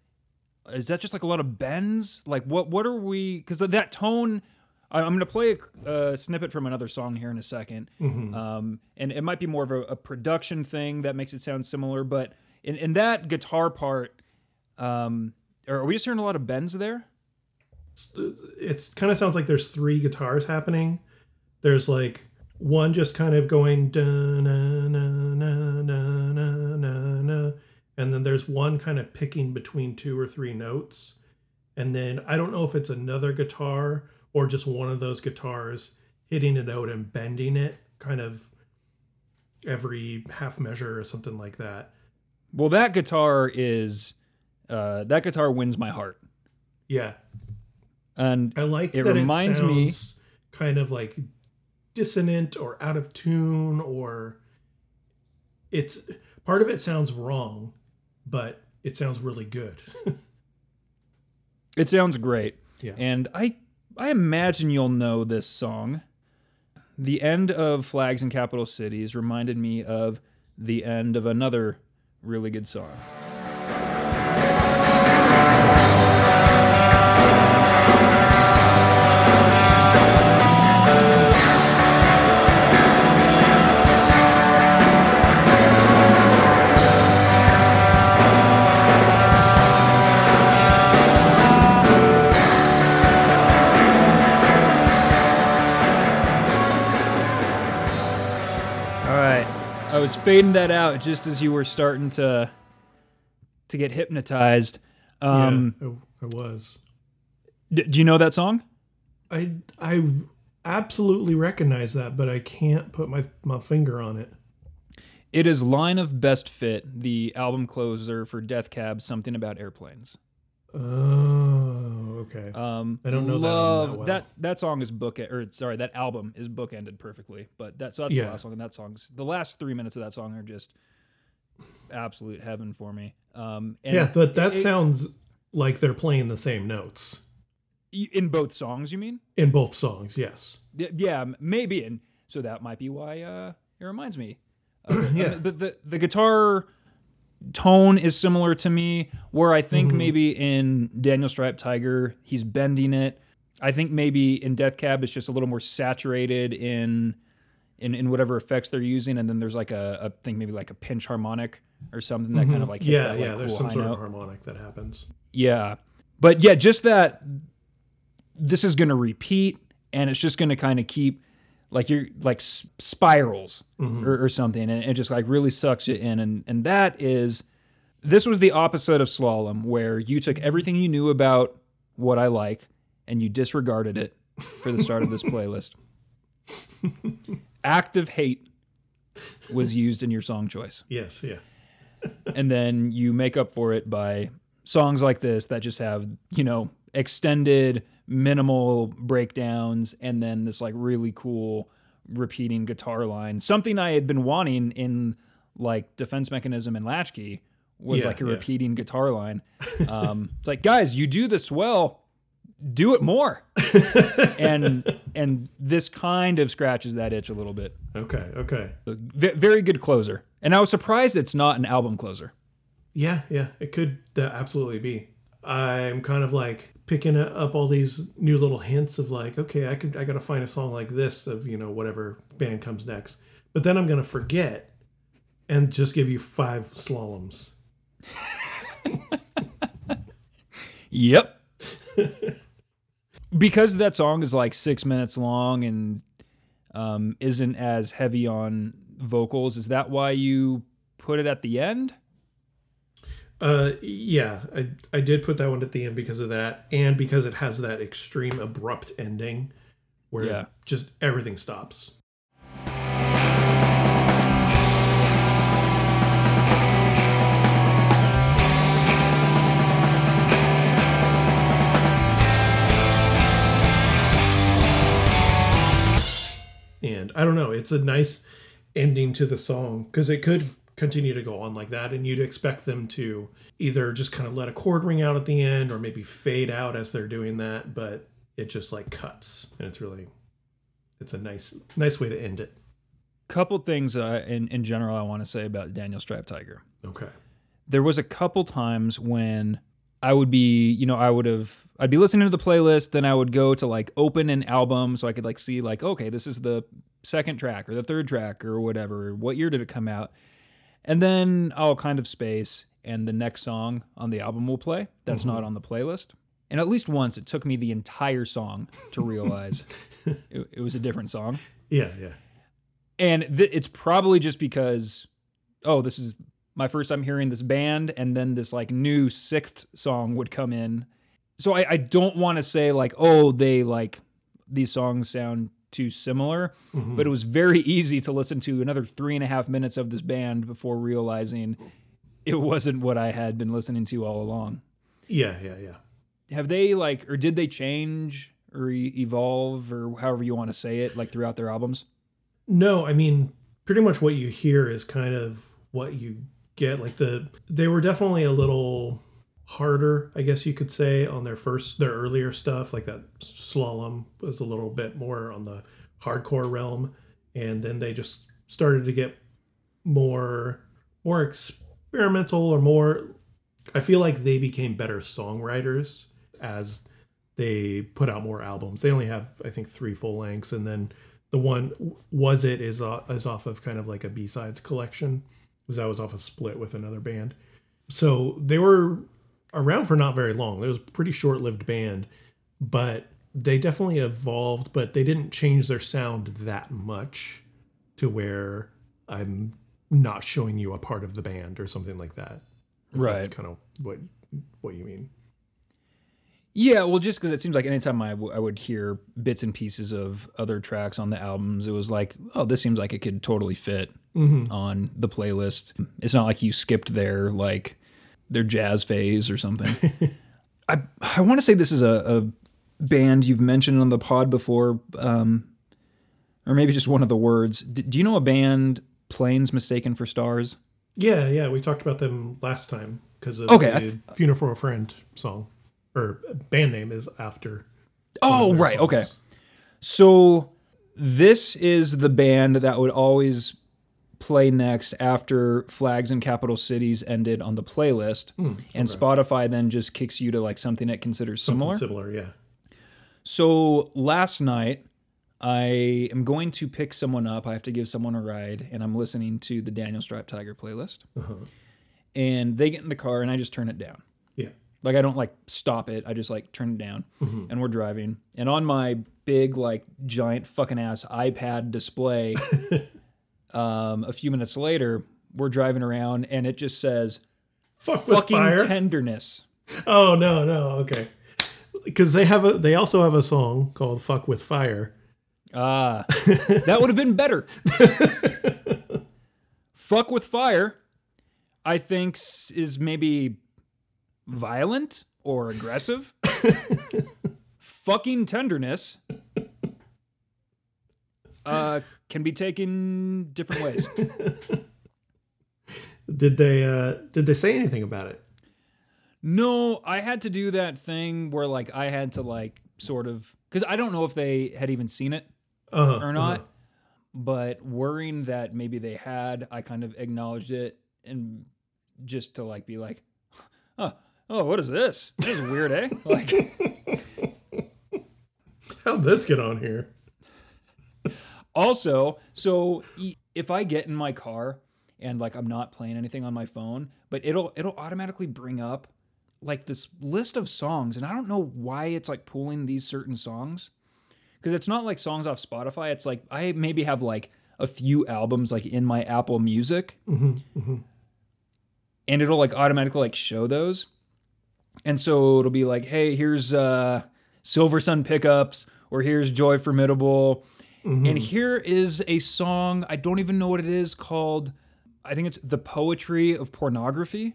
is that just like a lot of bends? Like, what what are we? Because that tone. I'm going to play a, snippet from another song here in a 2nd um, and it might be more of a, a production thing that makes it sound similar. But in, in that guitar part, um, are we just hearing a lot of bends there? It's kind of sounds like there's three guitars happening. There's like one just kind of going na na na na na na na, and then there's one kind of picking between two or three notes, and then I don't know if it's another guitar or just one of those guitars hitting a note and bending it, kind of every half measure or something like that. Well, that guitar is uh, that guitar wins my heart, Yeah, and I like It that reminds it me- kind of like dissonant or out of tune or it's part of it sounds wrong, but it sounds really good. It sounds great. Yeah. And I I imagine you'll know this song. The end of Flags in Capital Cities reminded me of the end of another really good song. Was fading that out just as you were starting to to get hypnotized. Um, yeah, I, I was. d- do you know that song? I I absolutely recognize that, but I can't put my my finger on it. It is Line of Best Fit, the album closer for Death Cab, something about airplanes. Oh, okay. Um, I don't know that love that well. that that song is book or sorry that album is bookended perfectly. But that so that's Yeah. the last song and that song's the last three minutes of that song are just absolute heaven for me. Um, and yeah, but that it- sounds like they're playing the same notes in both songs. You mean? in both songs. Yes. Yeah, maybe, and so that might be why uh, it reminds me. It. Yeah. Uh, the, the the guitar tone is similar to me. Where I think Mm-hmm. maybe in Daniel Striped Tiger he's bending it. I think maybe in Death Cab it's just a little more saturated in in, in whatever effects they're using, and then there's like a, a thing maybe like a pinch harmonic or something that kind of like hits yeah, that, like, yeah. there's some sort note. of harmonic that happens. Yeah. But yeah, just that this is going to repeat and it's just going to kind of keep like you're like spirals mm-hmm. or, or something and it just like really sucks you in and and that is this was the opposite of slalom where you took everything you knew about what I like and you disregarded it for the start of this playlist. Active hate was used in your song choice Yes, yeah. and then you make up for it by songs like this that just have you know extended minimal breakdowns and then this like really cool repeating guitar line something i had been wanting in like defense mechanism and latchkey was Yeah, like a yeah. repeating guitar line um it's like guys you do this well do it more and and this kind of scratches that itch a little bit Okay, okay. V- very good closer and i was surprised it's not an album closer Yeah, yeah, it could absolutely be. I'm kind of like picking up all these new little hints of like, okay, I could I gotta find a song like this of you know whatever band comes next, but then I'm gonna forget and just give you five slaloms. Yep. because that song is like six minutes long and um, isn't as heavy on vocals, is that why you put it at the end? Uh, yeah, I I did put that one at the end because of that, and because it has that extreme abrupt ending where Yeah. just everything stops. And I don't know, it's a nice ending to the song because it could continue to go on like that, and you'd expect them to either just kind of let a chord ring out at the end or maybe fade out as they're doing that, but it just like cuts, and it's really, it's a nice, nice way to end it. Couple things uh, in in general I want to say about Daniel Striped Tiger. Okay. there was a couple times when I would be, you know, I would have, I'd be listening to the playlist, then I would go to like open an album so I could like see, like, okay, this is the second track or the third track or whatever. What year did it come out? And then I'll kind of space, and the next song on the album will play. That's mm-hmm. not on the playlist. And at least once it took me the entire song to realize it, it was a different song Yeah, yeah. and th- it's probably just because oh this is my first time hearing this band and then this like new sixth song would come in so i, I don't want to say like oh they like these songs sound too similar but mm-hmm. it was very easy to listen to another three and a half minutes of this band before realizing it wasn't what i had been listening to all along Yeah, yeah, yeah. have they like or did they change or evolve or however you want to say it like throughout their albums No, I mean, pretty much what you hear is kind of what you get. Like the they were definitely a little harder, I guess you could say, on their first their earlier stuff. Like that slalom was a little bit more on the hardcore realm, and then they just started to get more more experimental or more. I feel like they became better songwriters as they put out more albums. They only have, I think, three full lengths, and then the one was it is is off of kind of like a B sides collection, because that was off a split with another band. So they were around for not very long. It was a pretty short lived band, but they definitely evolved. But they didn't change their sound that much to where I'm not showing you a part of the band or something like that. Right. That's kind of what what you mean. Yeah, well, just because it seems like anytime I, w- I would hear bits and pieces of other tracks on the albums, it was like, oh, this seems like it could totally fit mm-hmm. on the playlist. It's not like you skipped there, like their jazz phase or something. I I want to say this is a, a band you've mentioned on the pod before, um, or maybe just one of the words. D- do you know a band Planes Mistaken for Stars? Yeah, yeah, we talked about them last time because of Okay, the "Funeral for a Friend" song, or band name is after. Oh, right. Okay. So this is the band that would always play next after Flags and Capital Cities ended on the playlist. Hmm, and Spotify then just kicks you to like something it considers similar. Similar, yeah. So last night, I am going to pick someone up. I have to give someone a ride, and I'm listening to the Daniel Striped Tiger playlist. Uh-huh. And they get in the car, and I just turn it down. Yeah. Like I don't like stop it. I just like turn it down, mm-hmm. and we're driving. And on my big like giant fucking ass iPad display, um, a few minutes later, we're driving around, and it just says Fuck with "fucking fire. tenderness." oh no, no, okay. Because they have a, they also have a song called "Fuck with Fire." Ah, that would have been better. Fuck with fire, I think is maybe violent or aggressive. Fucking tenderness uh, can be taken different ways. Did they uh did they say anything about it? No, I had to do that thing where like I had to like sort of because I don't know if they had even seen it Uh, or not. But worrying that maybe they had, I kind of acknowledged it and just to like be like, oh, oh, what is this? This is weird, eh? Like, How'd this get on here? also, so if I get in my car and like I'm not playing anything on my phone, but it'll it'll automatically bring up like this list of songs, and I don't know why it's like pulling these certain songs because it's not like songs off Spotify. It's like I maybe have like a few albums like in my Apple Music, and it'll like automatically like show those. And so it'll be like, hey, here's uh, Silver Sun Pickups, or here's Joy Formidable, and here is a song I don't even know what it is called. I think it's the poetry of pornography,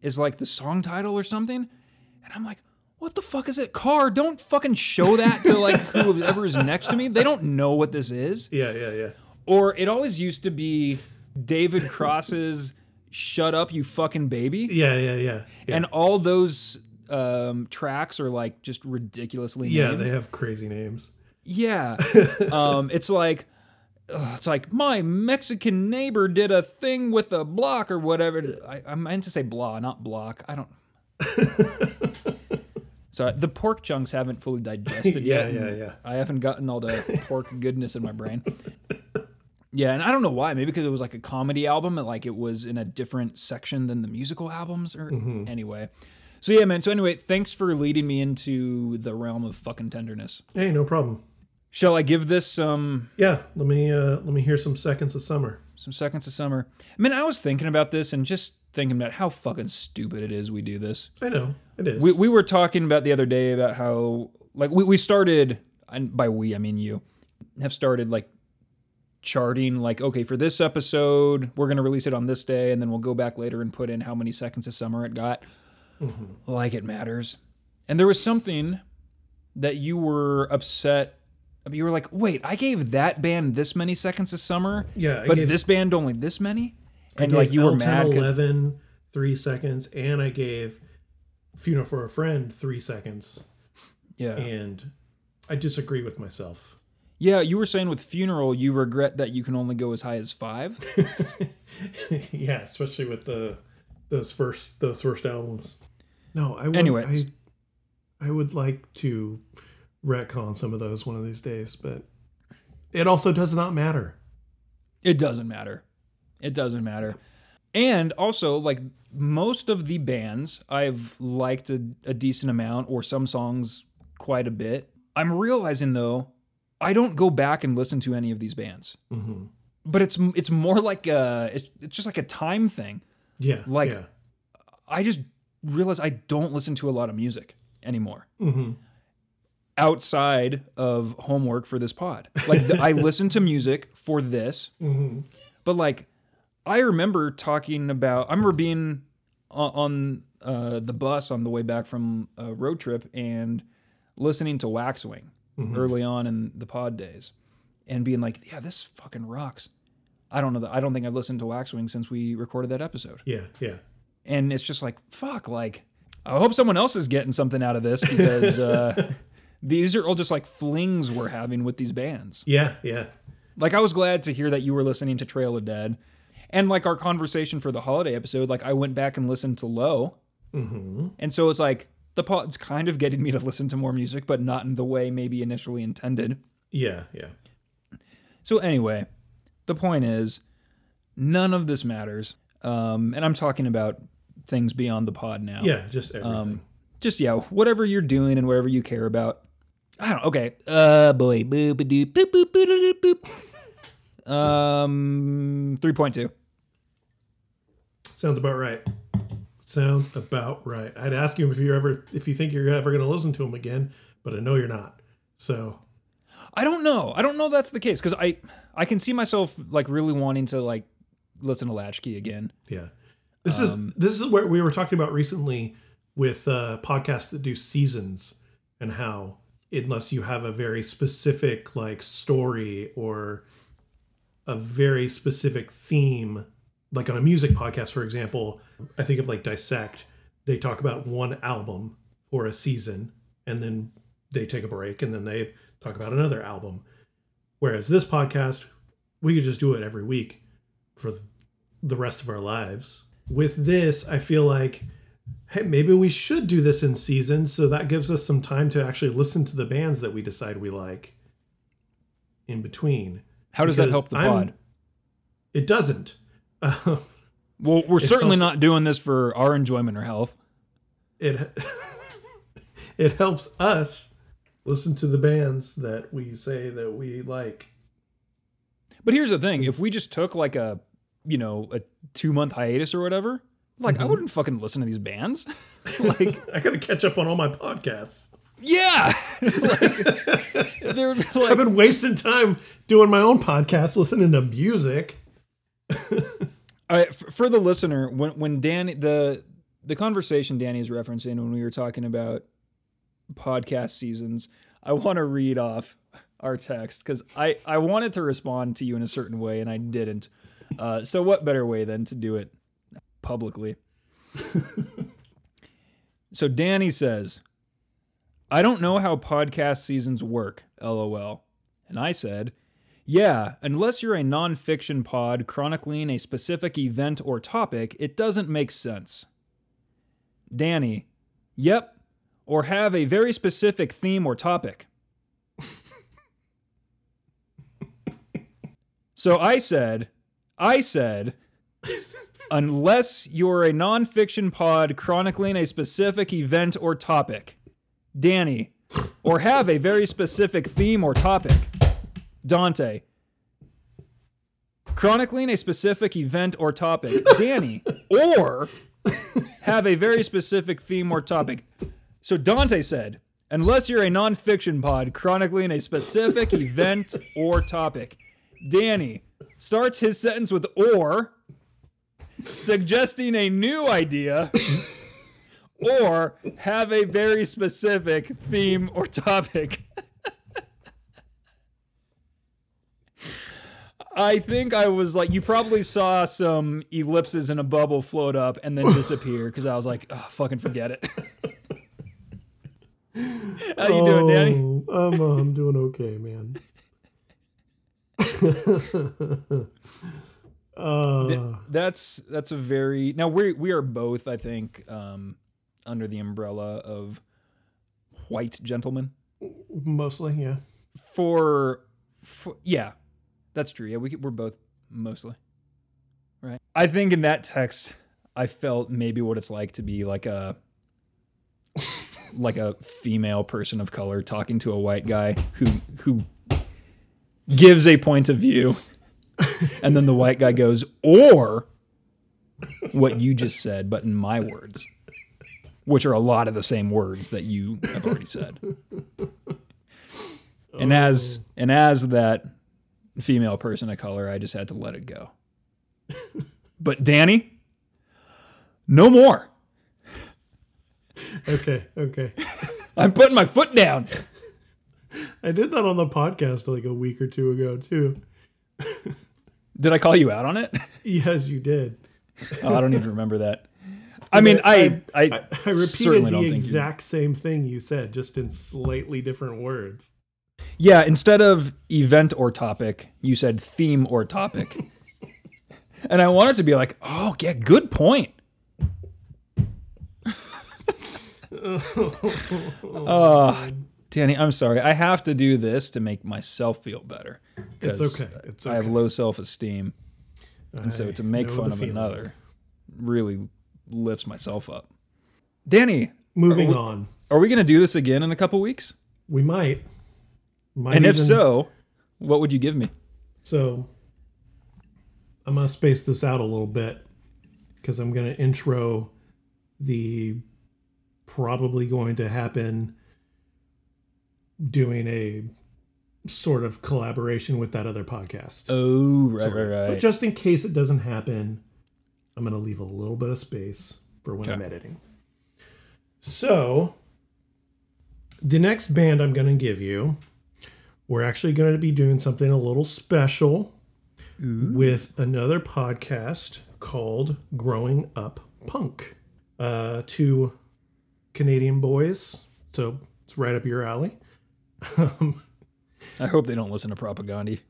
is like the song title or something, and I'm like. What the fuck is it? Car, don't fucking show that to like whoever is next to me. They don't know what this is. Yeah, yeah, yeah. Or it always used to be David Cross's "Shut Up, You Fucking Baby," Yeah, yeah, yeah. Yeah, and all those um, tracks are like just ridiculously yeah named. they have crazy names. Yeah. um, it's like ugh, it's like my Mexican neighbor did a thing with a block or whatever. I, I meant to say blah, not block. I don't. so the pork chunks haven't fully digested Yeah, yet. yeah, yeah. I haven't gotten all the pork goodness in my brain. Yeah, and I don't know why. Maybe because it was like a comedy album, and like it was in a different section than the musical albums, or Mm-hmm. anyway. So yeah, man. So anyway, thanks for leading me into the realm of fucking tenderness. Hey, no problem. Shall I give this some Yeah, let me uh let me hear some seconds of summer. some seconds of summer? I mean, I was thinking about this and just thinking about how fucking stupid it is we do this. I know it is. We we were talking about the other day about how like we we started, and by we I mean you, have started like charting like okay for this episode we're gonna release it on this day and then we'll go back later and put in how many seconds of summer it got like it matters and there was something that you were upset you were like wait i gave that band this many seconds of summer Yeah, I but gave- this band only this many I and like you were L10, mad 'cause- 11, three seconds, and I gave Funeral for a Friend three seconds, yeah and I disagree with myself. yeah you were saying with funeral you regret that you can only go as high as five yeah, especially with the those first those first albums. No, I would, Anyways. I, I would like to retcon some of those one of these days, but it also does not matter. It doesn't matter. It doesn't matter. And also, like most of the bands, I've liked a, a decent amount or some songs quite a bit. I'm realizing though, I don't go back and listen to any of these bands. Mm-hmm. But it's it's more like a it's, it's just like a time thing. Yeah, Like- yeah. I just realize I don't listen to a lot of music anymore. Mm-hmm. Outside of homework for this pod, like th- I listen to music for this, but like I remember talking about. I remember being on, on uh, the bus on the way back from a road trip and listening to Waxwing early on in the pod days, and being like, "Yeah, this fucking rocks." I don't know that. I don't think I've listened to Waxwing since we recorded that episode yeah, yeah. and it's just like fuck like i hope someone else is getting something out of this because uh these are all just like flings we're having with these bands Yeah, yeah. like i was glad to hear that you were listening to trail of dead and like our conversation for the holiday episode like i went back and listened to low and so it's like the pod's kind of getting me to listen to more music but not in the way maybe initially intended Yeah, yeah. So anyway, the point is, none of this matters. Um, and I'm talking about things beyond the pod now. Yeah, just everything. Just yeah, whatever you're doing and whatever you care about. I don't. Okay. Uh, boy. Boop, boop, boop, boop, boop, boop, boop. Um, three point two. Sounds about right. Sounds about right. I'd ask you if you ever if you think you're ever going to listen to them again, but I know you're not. So I don't know. I don't know if that's the case because I I can see myself like really wanting to like listen to Latchkey again. yeah, this is this is where we were talking about recently with uh, podcasts that do seasons and how unless you have a very specific like story or a very specific theme. Like on a music podcast for example i think of like dissect. They talk about one album for a season and then they take a break and then they talk about another album. Whereas this podcast we could just do it every week for the rest of our lives. With this i feel like hey maybe we should do this in seasons so that gives us some time to actually listen to the bands that we decide we like in between How does that help the I'm- pod? it doesn't Uh, Well, we're certainly helps- not doing this for our enjoyment or health. it it helps us listen to the bands that we say that we like But here's the thing: if we just took like a, you know, a two month hiatus or whatever, like I wouldn't fucking listen to these bands. like, i gotta catch up on all my podcasts yeah, like, be i've been wasting time doing my own podcast listening to music all right, f- for the listener, when when Danny the the conversation Danny is referencing when we were talking about podcast seasons, I want to read off our text because I I wanted to respond to you in a certain way and I didn't. Uh, so what better way than to do it publicly? so Danny says, "I don't know how podcast seasons work." LOL. And I said, Yeah, unless you're a nonfiction pod chronicling a specific event or topic, it doesn't make sense. Danny, yep, or have a very specific theme or topic. so I said, I said, unless you're a nonfiction pod chronicling a specific event or topic. Danny, or have a very specific theme or topic. Dante. Chronicling a specific event or topic. Danny. Or have a very specific theme or topic. So Dante said, unless you're a nonfiction pod chronicling a specific event or topic. Danny starts his sentence with or, suggesting a new idea, or have a very specific theme or topic. I think I was like, you probably saw some ellipses in a bubble float up and then disappear because I was like, oh, fucking forget it. How you doing, Danny? Oh, I'm, uh, I'm doing okay, man. uh, That's that's a very now we we are both I think um, under the umbrella of white gentlemen. Mostly, yeah. for, for yeah that's true. Yeah we we're both mostly right? I think in that text I felt maybe what it's like to be like a like a female person of color talking to a white guy who who gives a point of view and then the white guy goes or what you just said but in my words which are a lot of the same words that you have already said and as and as that female person of color i just had to let it go but danny no more Okay, okay. i'm putting my foot down I did that on the podcast like a week or two ago too. did i call you out on it Yes, you did. oh, i don't even remember that i mean i i, I, I repeated the exact same thing you said, just in slightly different words. Yeah, instead of event or topic, you said theme or topic. and I wanted to be like, oh, yeah, good point. oh, Danny, I'm sorry. I have to do this to make myself feel better. It's okay. It's I have low self esteem. And so to make fun of feeling. another really lifts myself up. Danny, Moving we- on. are we going to do this again in a couple weeks? We might. might And if so, what would you give me? So I'm going to space this out a little bit because I'm going to intro the probably going to happen doing a sort of collaboration with that other podcast. Oh, right, Sort of. right, right. But just in case it doesn't happen, I'm going to leave a little bit of space for when I'm editing. So, the next band I'm going to give you, we're actually going to be doing something a little special with another podcast called Growing Up Punk. Uh, two Canadian boys, so it's right up your alley. I hope they don't listen to Propagandhi.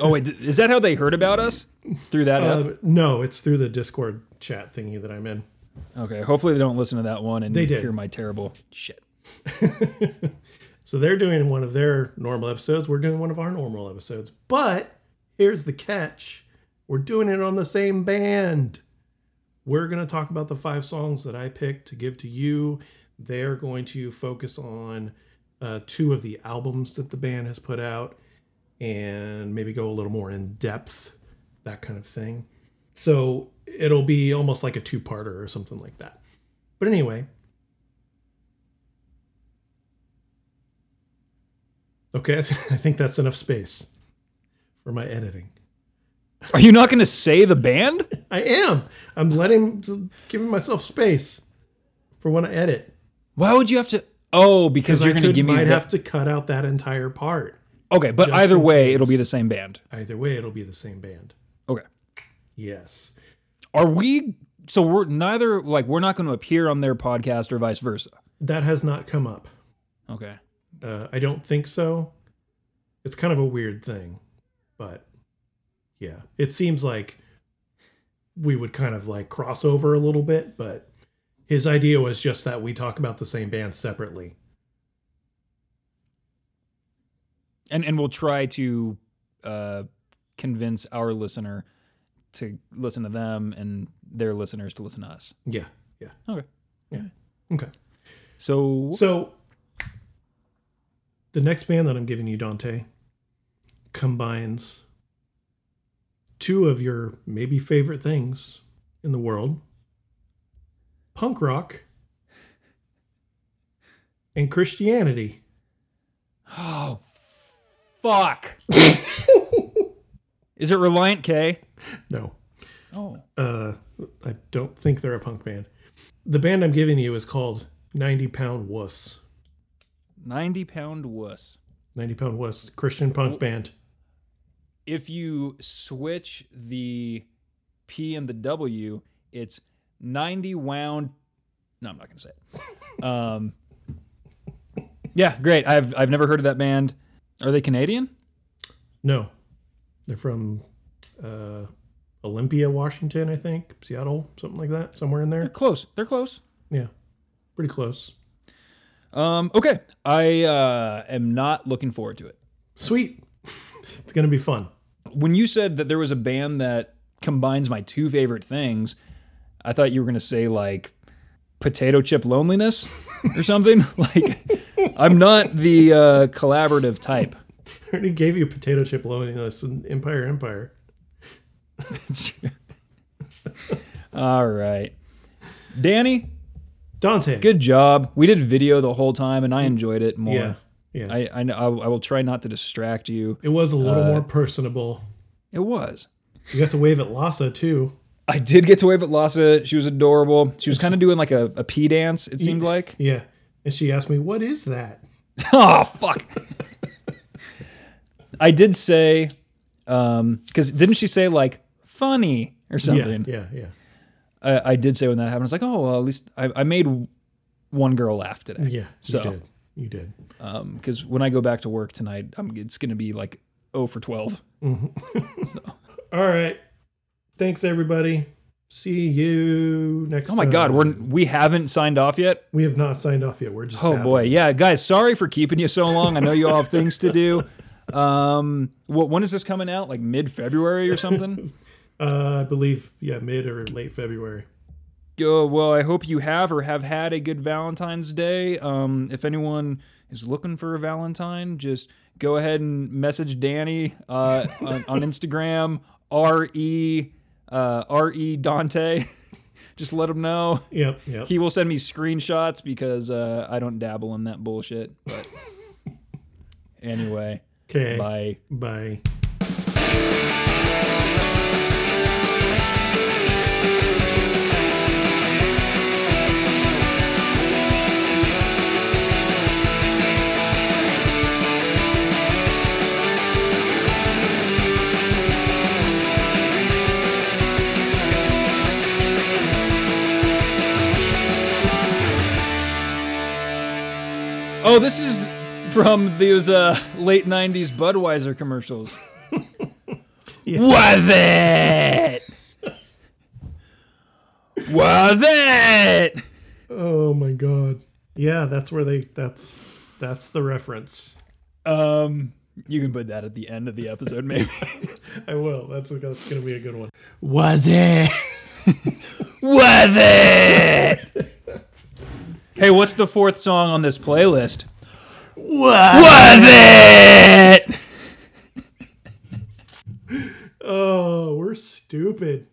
oh wait, is that how they heard about us? Through that app? Uh, no, it's through the Discord chat thingy that I'm in. Okay, hopefully they don't listen to that one and They did. hear my terrible shit. So they're doing one of their normal episodes. We're doing one of our normal episodes. But here's the catch we're doing it on the same band. We're going to talk about the five songs that I picked to give to you. They're going to focus on uh, two of the albums that the band has put out and maybe go a little more in depth, that kind of thing. So it'll be almost like a two parter or something like that. But anyway, Okay, I th- I think that's enough space for my editing. Are you not going to say the band? I am. I'm letting, giving myself space for when I edit. Why would you have to? Oh, because you're going to give me. might the- have to cut out that entire part. okay, but just either way, it'll be the same band. Either way, it'll be the same band. Okay. Yes. Are we? So we're neither like we're not going to appear on their podcast or vice versa. That has not come up. Okay. Uh, I don't think so. It's kind of a weird thing. but yeah, it seems like we would kind of like cross over a little bit, but his idea was just that we talk about the same band separately. and and we'll try to uh, convince our listener to listen to them and their listeners to listen to us. Yeah, yeah, Okay. Yeah. Okay. So So the next band that I'm giving you, Dante, combines two of your maybe favorite things in the world punk rock and Christianity. oh fuck. Is it Relient K? No, Oh. uh, I don't think they're a punk band. The band I'm giving you is called 90 Pound Wuss. 90 pound wuss. 90 Pound Wuss, Christian punk band. If you switch the P and the W, it's 90 wound. No, I'm not going to say it. Um, yeah, great. I've, I've never heard of that band. Are they Canadian? No, they're from uh, Olympia, Washington, I think, Seattle, something like that, somewhere in They're there. close. They're close. Yeah, pretty close. Um, okay. I uh, am not looking forward to it. Sweet. it's gonna be fun. When you said that there was a band that combines my two favorite things, I thought you were going to say like potato chip loneliness or something. like, I'm not the uh, collaborative type. I already gave you potato chip loneliness and Empire Empire. It's true. All right. Danny, Dante. good job. We did video the whole time and I enjoyed it more. Yeah, yeah. I, I, I will try not to distract you. it was a little Uh, more personable. It was. You got to wave at Lhasa too. I did get to wave at Lhasa. She was adorable. She was kind of doing like a, a pee dance, it seemed like. Yeah, and she asked me, "What is that?" oh, fuck. I did say, um, because didn't she say like funny or something? Yeah, yeah, yeah. I, I did say when that happened, I was like, oh, well, at least I, I made one girl laugh today. Yeah, So- you did. You did. Because when I go back to work tonight, I'm, it's going to be like 0 for 12. All right. Thanks, everybody. See you next. Oh my God, we're, we haven't signed off yet. we have not signed off yet. We're just. Oh babbling. boy, yeah, guys, sorry for keeping you so long. I know you all have things to do. Um, what when is this coming out? Like mid February or something? Uh, I believe yeah, mid or late February. Go well. I hope you have or have had a good Valentine's Day. Um, if anyone is looking for a Valentine, just go ahead and message Danny uh, on, on Instagram. R E uh, R E Dante. just let him know. Yep, yep. He will send me screenshots because uh, I don't dabble in that bullshit. But anyway, Okay. bye. Bye. Oh, this is from those uh, late '90s Budweiser commercials. Was it? Was it? Oh my god. Yeah, that's where they. That's that's the reference. Um, you can put that at the end of the episode, maybe. I will. That's that's gonna be a good one. Was it? Was it? Hey, what's the fourth song on this playlist? Was Was it? Oh, we're stupid.